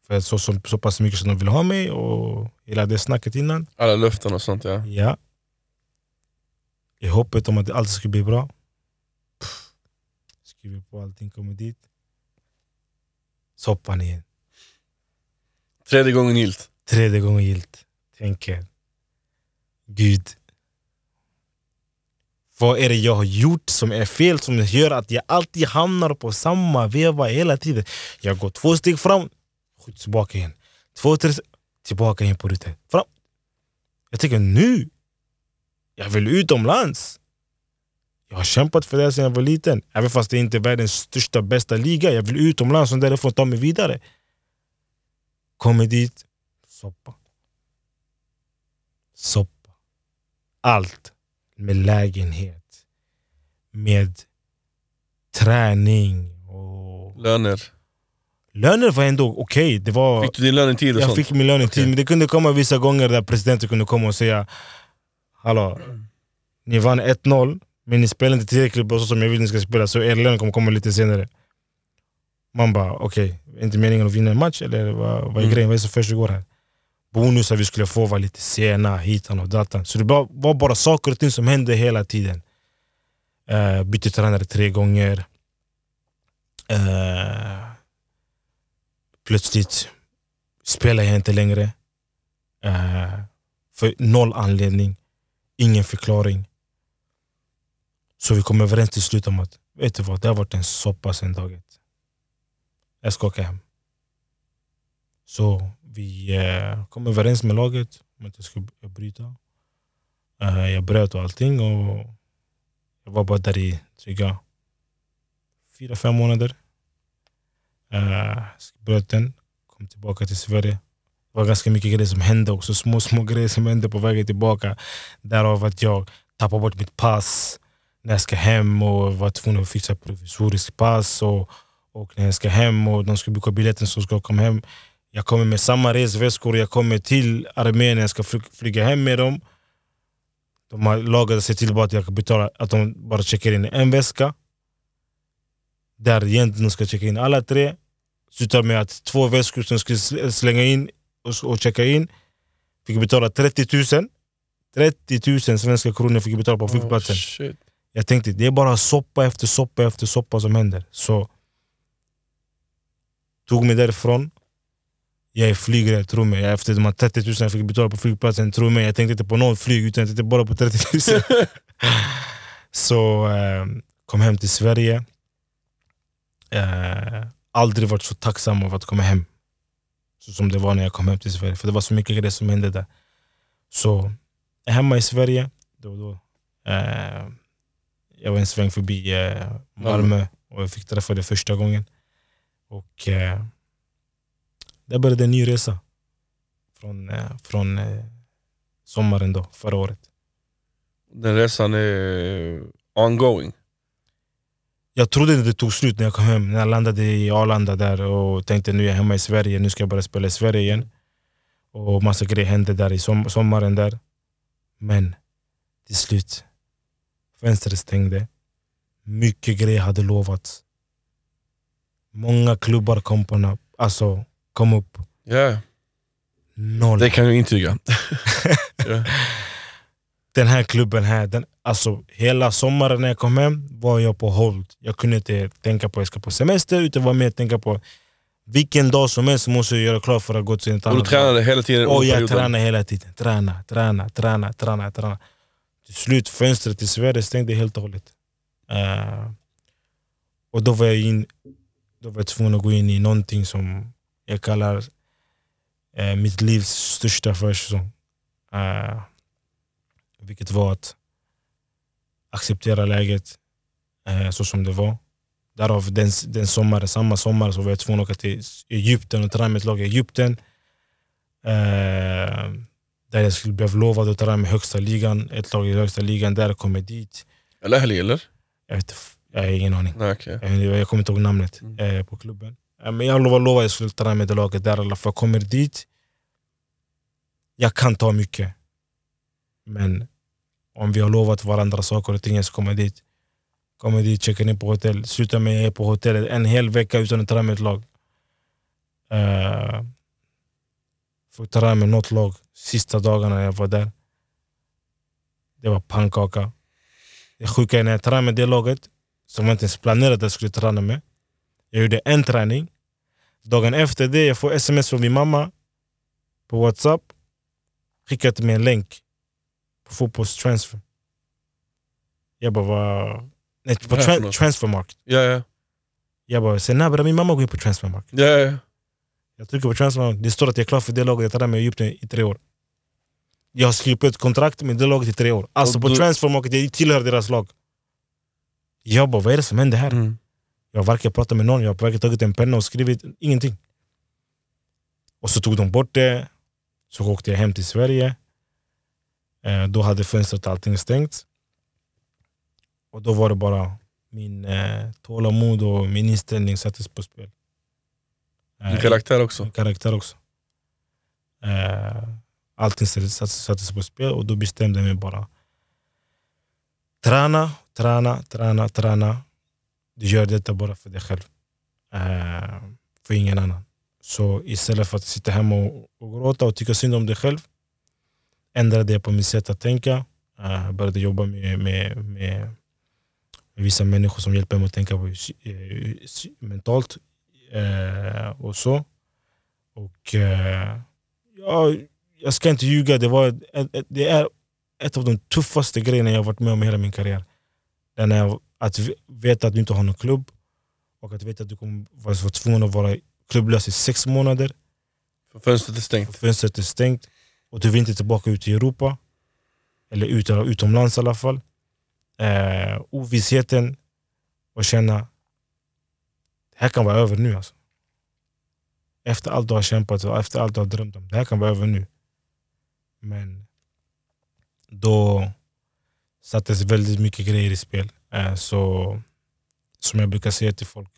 För så, så, så pass mycket som de vill ha mig och hela det snacket innan. Alla löften och sånt ja. Ja. I hoppet om att allt skulle bli bra. Pff. Skriver på allting, kommer dit. Soppan igen. Tredje gången gillt. Tredje gången gillt. Tänker, Gud. Vad är det jag har gjort som är fel som gör att jag alltid hamnar på samma veva hela tiden? Jag går två steg fram, skjuts tillbaka igen. Två, tre, tillbaka in på rutan. Fram. Jag tänker nu, jag vill utomlands. Jag har kämpat för det sedan jag var liten. Även fast det inte är världens största, bästa liga. Jag vill utomlands och därifrån ta mig vidare. Kommer dit, soppa. Soppa. Allt med lägenhet. Med träning. Och... Löner. Löner var ändå okej. Det var... Fick du din lön i tid och Jag sånt? fick min lön i tid, Okej. men det kunde komma vissa gånger där presidenten kunde komma och säga Hallå, ni vann 1-0, men ni spelar inte tillräckligt bra så som jag vill ni ska spela, så er lön kommer komma lite senare. Man bara, okej, är inte meningen att vinna en match eller vad, vad är Mm. grejen? Vad är det som försiggår här? Bonusar vi skulle få var lite sena, hitan och datan. Så det var, bara saker och ting som hände hela tiden. Uh, bytte tränare tre gånger. Uh, plötsligt spelar jag inte längre. Uh, för noll anledning, ingen förklaring. Så vi kom överens till slut om att vet du vad, det har varit en soppa sen dag ett. Jag ska åka hem. Så vi eh, kom överens med laget om att jag skulle bryta. Eh, jag bröt och allting och jag var bara där i trygga fyra, fem månader. Eh, jag bröt den, kom tillbaka till Sverige. Det var ganska mycket grejer som hände också, små små grejer som hände på vägen tillbaka. Därav att jag tappade bort mitt pass när jag ska hem och var tvungen att fixa provisoriskt pass. Och, och när jag ska hem och de ska boka biljetten så ska jag komma hem. Jag kommer med samma resväskor, jag kommer till Armenien, jag ska fly- flyga hem med dem. De har lagat sig till bara att jag kan betala, att de bara checkar in en väska. Där egentligen ska checka in alla tre. Slutar med att två väskor som sl- slänga in och, och checka in fick betala 30 000. 30 000 svenska kronor fick jag betala på flygplatsen. Oh. Jag tänkte det är bara soppa efter soppa efter soppa som händer. Så tog mig därifrån. Jag är flygrädd, tro mig. Efter de här 30 000 jag fick betala på flygplatsen, tro mig. Jag tänkte inte på någon flyg, utan jag tänkte bara på 30 000. [laughs] så eh, kom hem till Sverige. Eh, aldrig varit så tacksam av att komma hem. Så som det var när jag kom hem till Sverige. För det var så mycket grejer som hände där. Så hemma i Sverige, då då. Eh, jag var en sväng förbi eh, Malmö och jag fick träffa det första gången. Och eh, där började en ny resa. Från, eh, från eh, sommaren då, förra året. Den resan är ongoing. Jag trodde det tog slut när jag kom hem. När jag landade i Arlanda där och tänkte nu är jag hemma i Sverige, nu ska jag börja spela i Sverige igen. Och massa grejer hände där i som, sommaren där. Men till slut, fönstret stängde. Mycket grejer hade lovats. Många klubbar kom, på, na- alltså, kom upp. Ja, Noll. det kan jag intyga. [laughs] ja. den här klubben här, den, alltså hela sommaren när jag kom hem var jag på hold. Jag kunde inte tänka på att jag ska på semester utan var och tänka på vilken dag som helst måste jag göra klart för att gå till ett Och du annat tränade hela tiden Och jag tränade hela tiden. Träna, träna, träna, träna, träna. Till slut fönstret till Sverige stängde helt och hållet. Eh, och då var, jag in, då var jag tvungen att gå in i någonting som jag kallar eh, mitt livs största försäsong. Uh, vilket var att acceptera läget eh, så som det var. Därav den, den sommaren, samma sommar så var jag tvungen att åka till Egypten och träna med ett lag i Egypten. Eh, där jag skulle bli lovad att träna med högsta ligan, ett lag i högsta ligan. Där kom jag dit. Eller Ahli eller? Jag, vet, jag har ingen aning. Nej, okej. Jag, jag kommer inte ihåg namnet Mm. eh, på klubben. Men jag lovar, lovar att jag skulle träna med det laget där i alla fall. Jag kommer dit. Jag kan ta mycket. Men om vi har lovat varandra saker och ting, jag ska komma dit. Kommer dit, checkar in på hotell. Slutar med att jag är på hotellet en hel vecka utan att träna med ett lag. Uh, får träna med något lag sista dagarna jag var där. Det var pannkaka. Det sjuka är när jag tränade med det laget som jag inte ens planerade att jag skulle träna med. Jag gjorde en träning. Dagen efter det jag får sms från min mamma på whatsapp. Skickade till mig en länk på fotbollstransfer. Jag bara, vad... Nej, på något? transfermarkt. Ja, ja. Jag bara, sen när min mamma gå in på transfermarkt? ja, ja. Jag trycker på transfermarkt. Det står att jag är klar för det laget. Jag tränar med Egypten i tre år. Jag har skrivit på ett kontrakt med det laget i tre år. Alltså Och på du- transfermarket, jag tillhör deras lag. Jag bara, vad är det som händer här? Mm. Jag har varken pratat med någon, jag har varken tagit en penna och skrivit ingenting. Och så tog de bort det. Så åkte jag hem till Sverige. Eh, då hade fönstret och allting stängt. Och då var det bara min eh, tålamod och min inställning sattes på spel. Eh, Din karaktär också. min karaktär också. Eh, allting sattes, sattes, sattes på spel och då bestämde jag mig bara. Träna, träna, träna, träna. Du gör detta bara för dig själv. uh, för ingen annan. Så istället för att sitta hemma och, och gråta och tycka synd om dig själv ändrade jag på mitt sätt att tänka. Uh, började jobba med, med, med, med vissa människor som hjälper mig att tänka på, uh, mentalt Uh, och så. Och uh, ja, jag ska inte ljuga, det, var det är ett av de tuffaste grejerna jag varit med om i hela min karriär. När jag att veta att du inte har någon klubb och att veta att du kommer vara tvungen att vara klubblös i sex månader. För fönstret är stängt. Fönstret är stängt och du vill inte tillbaka ut i Europa. Eller ut, utomlands i alla fall. Eh, ovissheten och känna det här kan vara över nu. Alltså. Efter allt du har kämpat och efter allt du har drömt om. Det här kan vara över nu. Men då sattes väldigt mycket grejer i spel. Eh, så som jag brukar säga till folk.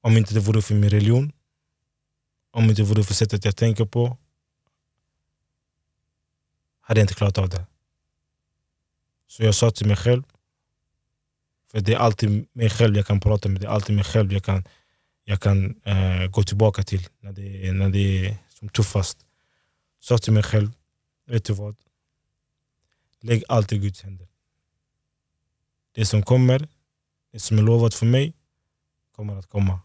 Om inte det vore för min religion om inte vore för sättet jag tänker på hade jag inte klarat av det. Så jag sa till mig själv, för det är alltid mig själv jag kan prata med, det är alltid mig själv jag kan, jag kan eh, gå tillbaka till när det, är- när det är som tuffast. Jag Sa till mig själv, vet du vad? Lägg allt i Guds händer. Det som kommer, det som är lovat för mig, kommer att komma.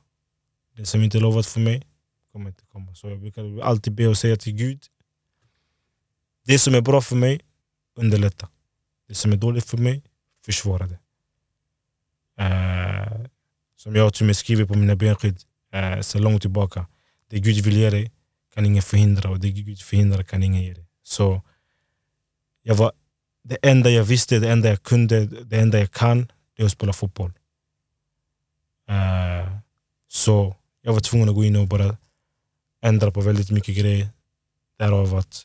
Det som inte är lovat för mig, kommer inte komma. Så jag brukar alltid be och säga till Gud, det som är bra för mig, underlätta. Det som är dåligt för mig, försvåra det. Eh, som jag till och med skriver på mina benskydd eh, så långt tillbaka. Det Gud vill ge dig kan ingen förhindra och det Gud förhindrar kan ingen ge dig. Så jag var, det enda jag visste, det enda jag kunde, det enda jag kan, det är att spela fotboll. Eh, så jag var tvungen att gå in och bara ändra på väldigt mycket grejer. Därav att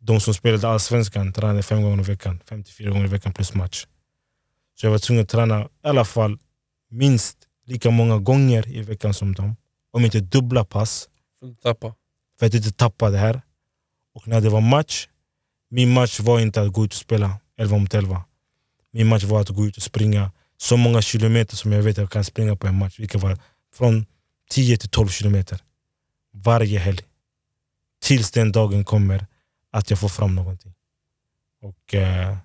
de som spelade allsvenskan tränade fem gånger i veckan, 54 gånger i veckan plus match. Så jag var tvungen att träna i alla fall minst lika många gånger i veckan som dem. Om inte dubbla pass, Får inte tappa. för att inte tappa det här. Och när det var match, min match var inte att gå ut och spela 11 mot 11. Min match var att gå ut och springa så många kilometer som jag vet att jag kan springa på en match. Vilket var från 10 till 12 kilometer. Varje helg. Tills den dagen kommer att jag får fram någonting. Och eh,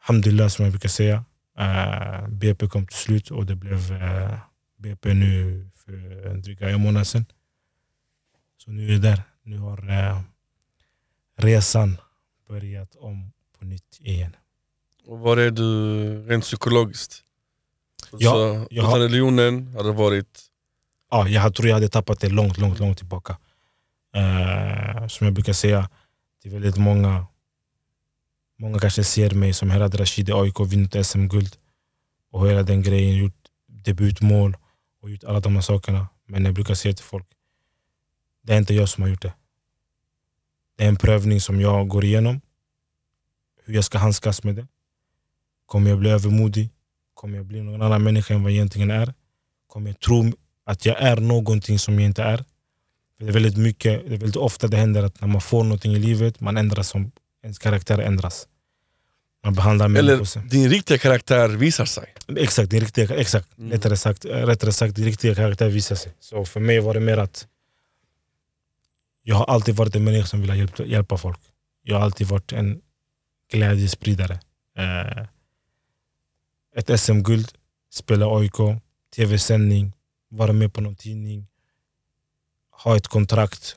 Alhamdulillah som jag brukar säga. Eh, BP kom till slut och det blev eh, BP nu för en dryga en månad sedan. Så nu är det där. Nu har eh, resan börjat om på nytt igen. Och var är du rent psykologiskt? Ja, så, jag har- religionen hade varit... Ja, jag tror jag hade tappat det långt, långt, långt tillbaka. Eh, som jag brukar säga, det är väldigt många Många kanske ser mig som Herad Rashid i AIK, vunnit SM-guld. och hela den grejen, gjort debutmål och gjort alla de här sakerna. Men jag brukar säga till folk, det är inte jag som har gjort det. Det är en prövning som jag går igenom. Hur jag ska handskas med det. Kommer jag bli övermodig? Kommer jag bli någon annan människa än vad jag egentligen är? Kommer jag tro att jag är någonting som jag inte är? För det, är väldigt mycket, det är väldigt ofta det händer att när man får någonting i livet, man ändras som, ens karaktär ändras. Man behandlar människor... Eller din riktiga karaktär visar sig. Exakt, din riktiga, exakt. Mm. Rättare, sagt, rättare sagt, din riktiga karaktär visar sig. Så för mig var det mer att jag har alltid varit en människa som vill hjälpa, hjälpa folk. Jag har alltid varit en glädjespridare. Eh, ett SM-guld, spela AIK, tv-sändning, vara med på någon tidning, ha ett kontrakt,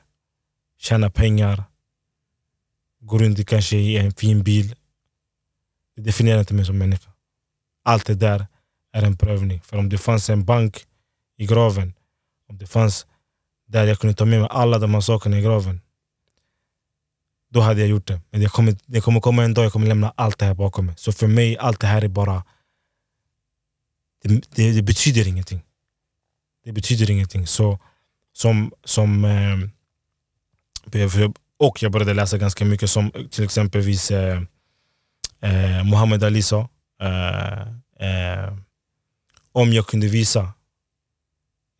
tjäna pengar, gå runt i kanske i en fin bil. Det definierar inte mig som människa. Allt det där är en prövning. För om det fanns en bank i graven, om det fanns där jag kunde ta med mig alla de här sakerna i graven, då hade jag gjort det. Men det kommer, det kommer komma en dag jag kommer lämna allt det här bakom mig. Så för mig, allt det här är bara... Det, det, det betyder ingenting. Det betyder ingenting. Så som... som eh, och jag började läsa ganska mycket som till exempelvis eh, eh, Muhammad Ali sa. Eh, eh, om jag kunde visa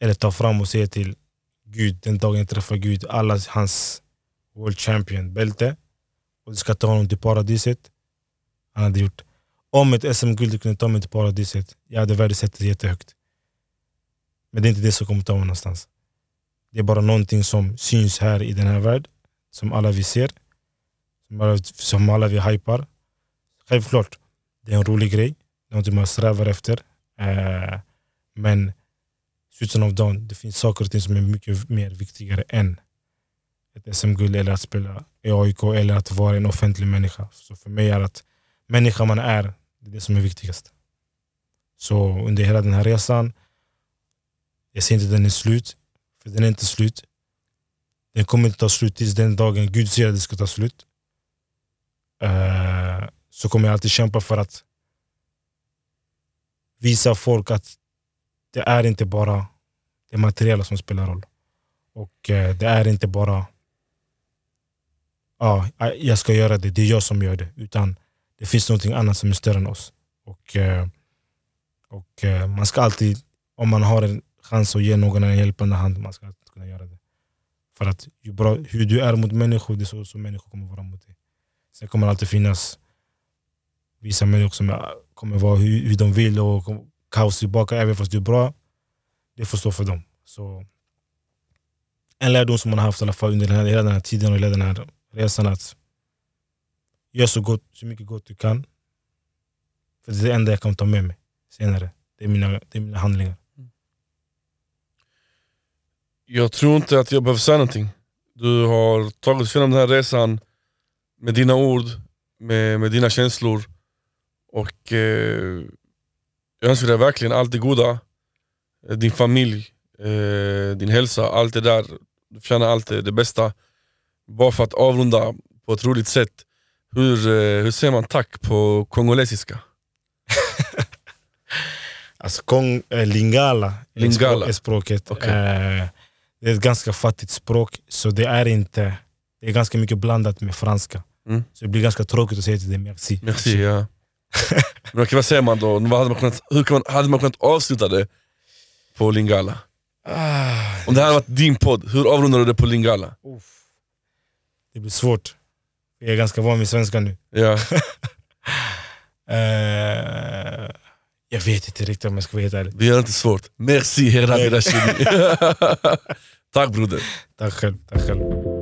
eller ta fram och säga till Gud den dagen jag träffar Gud, alla hans World Champion bälte och du ska ta honom till paradiset. Han hade gjort. Om ett SM-guld kunde ta mig till paradiset, jag hade värdesatt det jättehögt. Men det är inte det som kommer ta mig någonstans. Det är bara någonting som syns här i den här världen, som alla vi ser, som alla, som alla vi hypar. Självklart, det är en rolig grej, någonting man strävar efter. Eh, men i slutet av dagen, det finns saker och ting som är mycket mer viktigare än ett SM-guld eller att spela i AIK eller att vara en offentlig människa. Så för mig är att människa man är, det är det som är viktigast. Så under hela den här resan, jag säger inte att den är slut, för den är inte slut. Den kommer inte ta slut tills den dagen Gud säger att det ska ta slut. Uh, så kommer jag alltid kämpa för att visa folk att det är inte bara det materiella som spelar roll. Och eh, det är inte bara ja, jag ska göra det, det är jag som gör det. Utan det finns någonting annat som är större än oss. Och, eh, och eh, man ska alltid, om man har en chans att ge någon en hjälpande hand, man ska alltid kunna göra det. För att ju bra, hur du är mot människor, det är så som människor kommer vara mot dig. Sen kommer det alltid finnas vissa människor som kommer vara hur, hur de vill och kaos tillbaka även fast du är bra. Det får stå för dem. Så en lärdom som man har haft i alla fall under den här, hela den här tiden och hela den här resan att gör så, gott, så mycket gott du kan. För det är det enda jag kan ta med mig senare. Det är mina, det är mina handlingar. Jag tror inte att jag behöver säga någonting. Du har tagit oss igenom den här resan med dina ord, med, med dina känslor. Och eh, jag önskar dig verkligen allt det goda. Eh, Din familj, eh, din hälsa, allt det där. Du förtjänar allt det, det bästa. Bara för att avrunda på ett roligt sätt. Hur, eh, hur säger man tack på kongolesiska? [laughs] Alltså Kong, eh, lingala, Lingala. är språket. Okej. Eh, det är ett ganska fattigt språk, så det är inte det är ganska mycket blandat med franska. Mm. Så det blir ganska tråkigt att säga till dig merci. Merci, ja. [laughs] Men vad säger man då? Vad hade man kunnat, hur kan man, hade man kunnat avsluta det på lingala? Ah, Om det här hade varit din podd, hur avrundar du det på lingala? uff. Det blir svårt. Jag är ganska van vid svenska nu. Ja. [laughs] Eh, jag vet inte riktigt om jag ska vara helt ärlig. Det inte svårt. Merci Herabi Rashidi. [laughs] Tack broder. Tack själv. Tack själv.